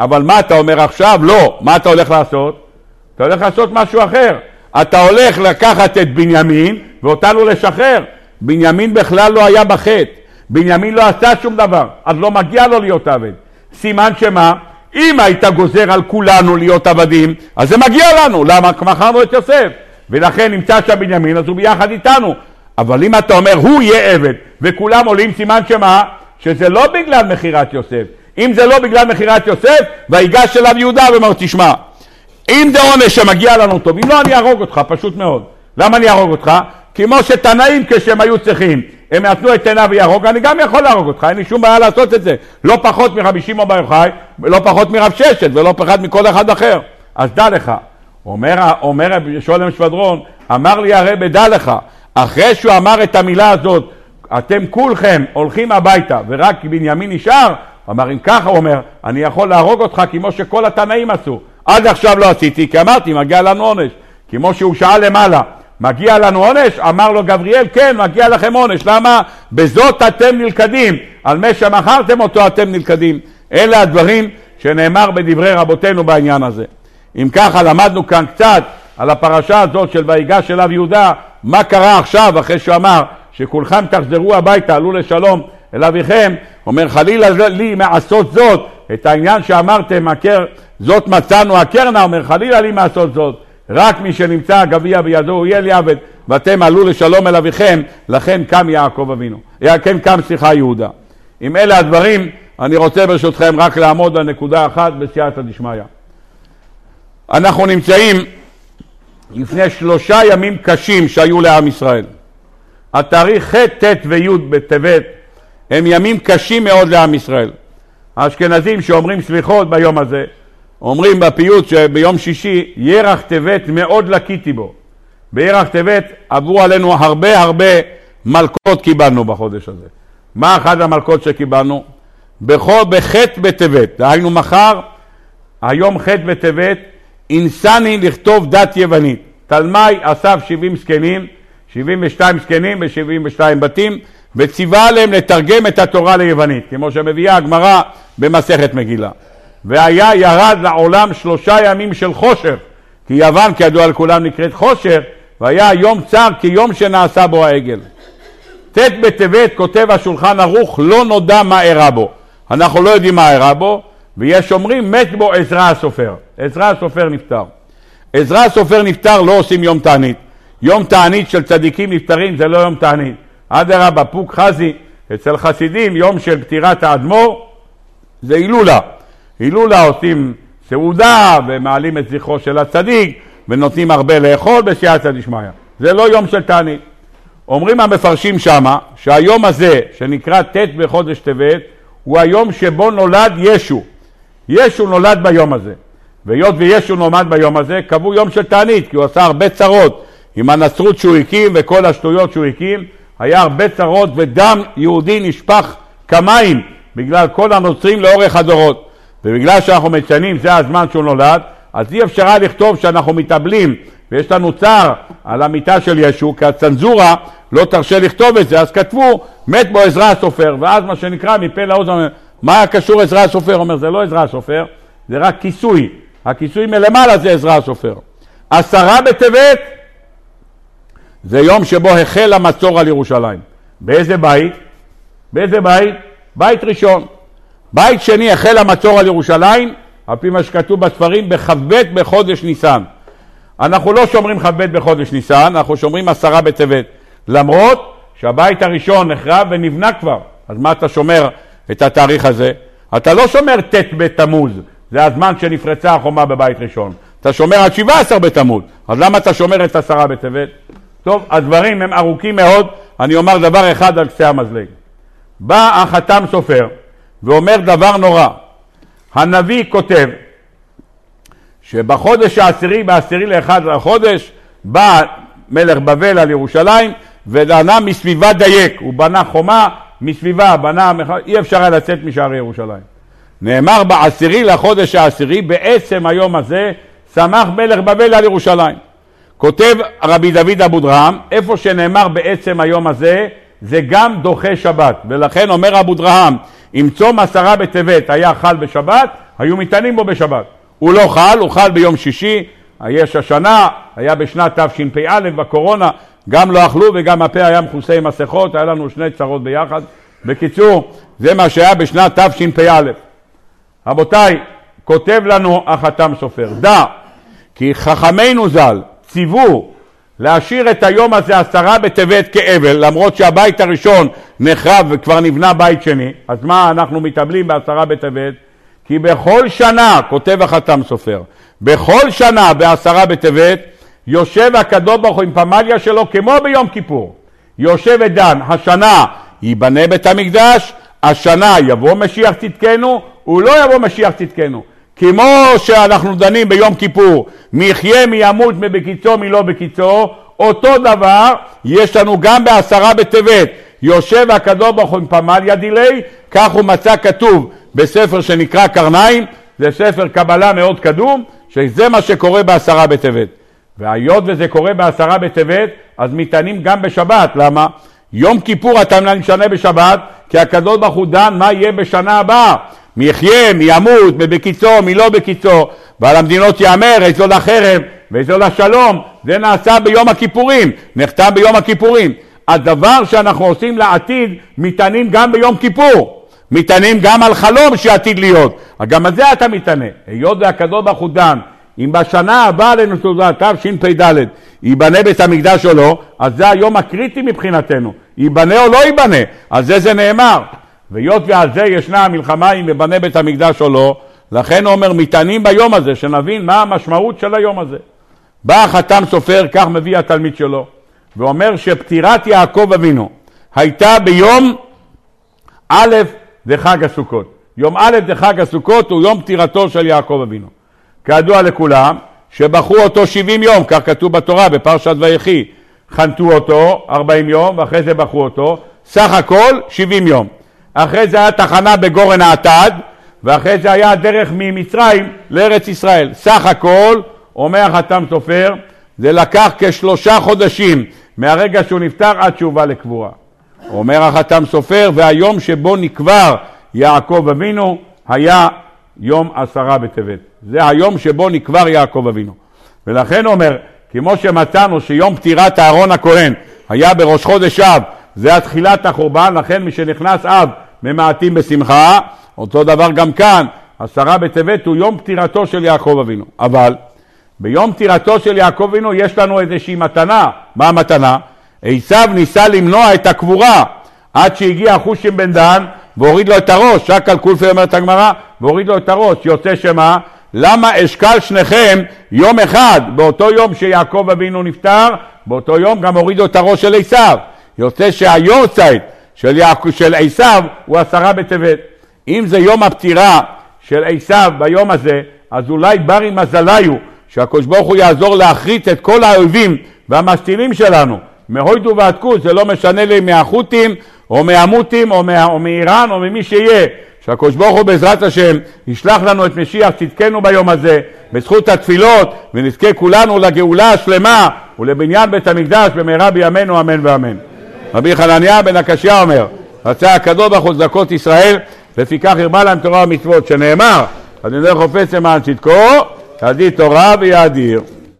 אבל מה אתה אומר עכשיו? לא. מה אתה הולך לעשות? אתה הולך לעשות משהו אחר. אתה הולך לקחת את בנימין ואותנו לשחרר. בנימין בכלל לא היה בחטא. בנימין לא עשה שום דבר, אז לא מגיע לו להיות עבד. סימן שמה? אם היית גוזר על כולנו להיות עבדים, אז זה מגיע לנו, למה? מכרנו את יוסף. ולכן נמצא שם בנימין, אז הוא ביחד איתנו. אבל אם אתה אומר הוא יהיה עבד, וכולם עולים סימן שמה? שזה לא בגלל מכירת יוסף. אם זה לא בגלל מכירת יוסף, ויגש אליו יהודה ואומר, תשמע, אם זה עונש שמגיע לנו טוב, אם לא אני אהרוג אותך, פשוט מאוד. למה אני אהרוג אותך? כמו שתנאים כשהם היו צריכים, הם נתנו את עיניו ויהרוג, אני גם יכול להרוג אותך, אין לי שום בעיה לעשות את זה. לא פחות מרבי שמעון בר יוחאי, ולא פחות מרב ששת, ולא פחות מכל אחד אחר. אז דע לך, אומר, אומר שולם שבדרון, אמר לי הרב, דע לך, אחרי שהוא אמר את המילה הזאת, אתם כולכם הולכים הביתה ורק בנימין נשאר, אמר אם ככה הוא אומר, אני יכול להרוג אותך כמו שכל התנאים עשו. עד עכשיו לא עשיתי, כי אמרתי, מגיע לנו עונש. כמו שהוא שאל למעלה, מגיע לנו עונש? אמר לו גבריאל, כן, מגיע לכם עונש. למה? בזאת אתם נלכדים. על מה שמכרתם אותו אתם נלכדים. אלה הדברים שנאמר בדברי רבותינו בעניין הזה. אם ככה למדנו כאן קצת על הפרשה הזאת של ויגש אליו יהודה, מה קרה עכשיו אחרי שהוא אמר שכולכם תחזרו הביתה, עלו לשלום אל אביכם, אומר חלילה לי מעשות זאת, את העניין שאמרתם, הקר, זאת מצאנו הקרנה, אומר חלילה לי מעשות זאת, רק מי שנמצא הגביע בידו הוא יהיה לי עבד, ואתם עלו לשלום אל אביכם, לכן קם יעקב אבינו, כן קם סליחה יהודה. עם אלה הדברים, אני רוצה ברשותכם רק לעמוד על נקודה אחת בסייעתא דשמיא. אנחנו נמצאים לפני שלושה ימים קשים שהיו לעם ישראל. התאריך ח', ט' וי' בטבת הם ימים קשים מאוד לעם ישראל. האשכנזים שאומרים סליחות ביום הזה, אומרים בפיוט שביום שישי, ירח טבת מאוד לקיתי בו. בירח טבת עברו עלינו הרבה הרבה מלכות קיבלנו בחודש הזה. מה אחת המלכות שקיבלנו? בח' בטבת, דהיינו מחר, היום ח' בטבת, אינסני לכתוב דת יוונית. תלמי אסף 70 זקנים, 72 זקנים ב-72 בתים, וציווה עליהם לתרגם את התורה ליוונית, כמו שמביאה הגמרא במסכת מגילה. והיה ירד לעולם שלושה ימים של חושר, כי יוון כידוע לכולם נקראת חושר, והיה יום צר כיום שנעשה בו העגל. ט' בטבת כותב השולחן ערוך לא נודע מה אירע בו. אנחנו לא יודעים מה אירע בו, ויש אומרים מת בו עזרא הסופר. עזרא הסופר נפטר. עזרא הסופר נפטר לא עושים יום תענית. יום תענית של צדיקים נפטרים זה לא יום תענית. אדרבה, פוק חזי, אצל חסידים יום של פטירת האדמו"ר זה הילולה. הילולה עושים סעודה ומעלים את זכרו של הצדיק ונותנים הרבה לאכול בסייעתא דשמיא. זה לא יום של תענית. אומרים המפרשים שמה שהיום הזה שנקרא ט' בחודש טבת הוא היום שבו נולד ישו. ישו נולד ביום הזה. והיות וישו נולד ביום הזה, קבעו יום של תענית, כי הוא עשה הרבה צרות עם הנצרות שהוא הקים וכל השטויות שהוא הקים, היה הרבה צרות ודם יהודי נשפך כמים בגלל כל הנוצרים לאורך הדורות. ובגלל שאנחנו מציינים, זה הזמן שהוא נולד, אז אי אפשרה לכתוב שאנחנו מתאבלים ויש לנו צער על המיטה של ישו, כי הצנזורה לא תרשה לכתוב את זה, אז כתבו, מת בו עזרא הסופר, ואז מה שנקרא מפה לאוזן, מה היה קשור עזרא הסופר? אומר, זה לא עזרא הסופר, זה רק כיסוי, הכיסוי מלמעלה זה עזרא הסופר. עשרה בטבת זה יום שבו החל המצור על ירושלים. באיזה בית? באיזה בית? בית ראשון. בית שני החל המצור על ירושלים, על פי מה שכתוב בספרים, בכ"ב בחודש ניסן. אנחנו לא שומרים כ"ב בחודש ניסן, אנחנו שומרים עשרה בטבת. למרות שהבית הראשון נחרב ונבנה כבר. אז מה אתה שומר את התאריך הזה? אתה לא שומר ט' בתמוז, זה הזמן שנפרצה החומה בבית ראשון. אתה שומר עד 17 בתמוז, אז למה אתה שומר את עשרה בטבת? טוב, הדברים הם ארוכים מאוד, אני אומר דבר אחד על קצה המזלג. בא החתם סופר ואומר דבר נורא. הנביא כותב שבחודש העשירי, בעשירי לאחד לחודש, בא מלך בבל על ירושלים ובנה מסביבה דייק, הוא בנה חומה מסביבה, בנה, אי אפשר היה לצאת משערי ירושלים. נאמר בעשירי לחודש העשירי, בעצם היום הזה, שמח מלך בבל על ירושלים. כותב רבי דוד אבודרהם, איפה שנאמר בעצם היום הזה, זה גם דוחה שבת. ולכן אומר אבודרהם, אם צום עשרה בטבת היה חל בשבת, היו מתענים בו בשבת. הוא לא חל, הוא חל ביום שישי, יש השנה, היה בשנת תשפ"א בקורונה, גם לא אכלו וגם הפה היה מכוסה עם מסכות, היה לנו שני צרות ביחד, בקיצור, זה מה שהיה בשנת תשפ"א. רבותיי, כותב לנו החתם סופר, דע כי חכמינו ז"ל ציוו להשאיר את היום הזה עשרה בטבת כאבל, למרות שהבית הראשון נחרב וכבר נבנה בית שני, אז מה אנחנו מתאבלים בעשרה בטבת? כי בכל שנה, כותב החתם סופר, בכל שנה בעשרה בטבת יושב הקדוש ברוך הוא עם פמליה שלו כמו ביום כיפור. יושב ודן, השנה ייבנה בית המקדש, השנה יבוא משיח צדקנו, הוא לא יבוא משיח צדקנו. כמו שאנחנו דנים ביום כיפור, מי יחיה מי ימות מי בקיצו מי לא בקיצו, אותו דבר יש לנו גם בעשרה בטבת. יושב הקדוש ברוך הוא עם פמליה דילי, כך הוא מצא כתוב בספר שנקרא קרניים, זה ספר קבלה מאוד קדום, שזה מה שקורה בעשרה בטבת. והיות וזה קורה בעשרה בטבת, אז מתענים גם בשבת. למה? יום כיפור אתה משנה בשבת, כי הקדוש ברוך הוא דן מה יהיה בשנה הבאה. מי יחיה, מי ימות, מי בקיצו, מי לא בקיצו, ועל המדינות יאמר איזו לחרם ואיזו לשלום, זה נעשה ביום הכיפורים, נחתם ביום הכיפורים. הדבר שאנחנו עושים לעתיד, מתענים גם ביום כיפור. מתענים גם על חלום שעתיד להיות. גם על זה אתה מתענה. היות והקדוש ברוך הוא דן, אם בשנה הבאה עלינו תעודה תשפ"ד ייבנה בית המקדש או לא, אז זה היום הקריטי מבחינתנו. ייבנה או לא ייבנה, על זה זה נאמר. והיות ועל זה ישנה המלחמה אם ייבנה בית המקדש או לא, לכן אומר מתענים ביום הזה, שנבין מה המשמעות של היום הזה. בא החתם סופר, כך מביא התלמיד שלו, ואומר שפטירת יעקב אבינו הייתה ביום א' דחג הסוכות. יום א' דחג הסוכות הוא יום פטירתו של יעקב אבינו. כידוע לכולם, שבחרו אותו 70 יום, כך כתוב בתורה בפרשת ויחי. חנתו אותו 40 יום ואחרי זה בחרו אותו, סך הכל 70 יום. אחרי זה היה תחנה בגורן האטד, ואחרי זה היה דרך ממצרים לארץ ישראל. סך הכל, אומר החתם סופר, זה לקח כשלושה חודשים מהרגע שהוא נפטר עד שהוא בא לקבורה. אומר החתם סופר, והיום שבו נקבר יעקב אבינו היה יום עשרה בטבת. זה היום שבו נקבר יעקב אבינו. ולכן אומר, כמו שמצאנו שיום פטירת אהרון הכהן היה בראש חודש אב, זה התחילת החורבן, לכן מי שנכנס אב ממעטים בשמחה, אותו דבר גם כאן, עשרה בטבת הוא יום פטירתו של יעקב אבינו. אבל ביום פטירתו של יעקב אבינו יש לנו איזושהי מתנה. מה המתנה? עשיו ניסה למנוע את הקבורה עד שהגיע חושים בן דן והוריד לו את הראש, שקל קולפי אומרת הגמרא, והוריד לו את הראש, יוצא שמה? למה אשקל שניכם יום אחד, באותו יום שיעקב אבינו נפטר, באותו יום גם הורידו את הראש של עשיו. יוצא שהיורצייט של, יעק... של עשיו הוא עשרה בטבת. אם זה יום הפטירה של עשיו ביום הזה, אז אולי ברי מזליו, שהקדוש ברוך הוא יעזור להכרית את כל האויבים והמשתינים שלנו, מהוידו ועד כוס, זה לא משנה לי מהחות'ים או מהמותים או, מה, או מאיראן או ממי שיהיה, שהקדוש ברוך הוא בעזרת השם ישלח לנו את משיח צדקנו ביום הזה, בזכות התפילות, ונזכה כולנו לגאולה השלמה ולבניין בית המקדש במהרה בימינו אמן ואמן. רבי חנניה בן הקשיא אומר, רצה הקדוש ברוך הוא צדקות ישראל, לפיכך הרבה להם תורה ומצוות, שנאמר, אז נלך חופץ למען צדקו, ידיד תורה ויאדיר.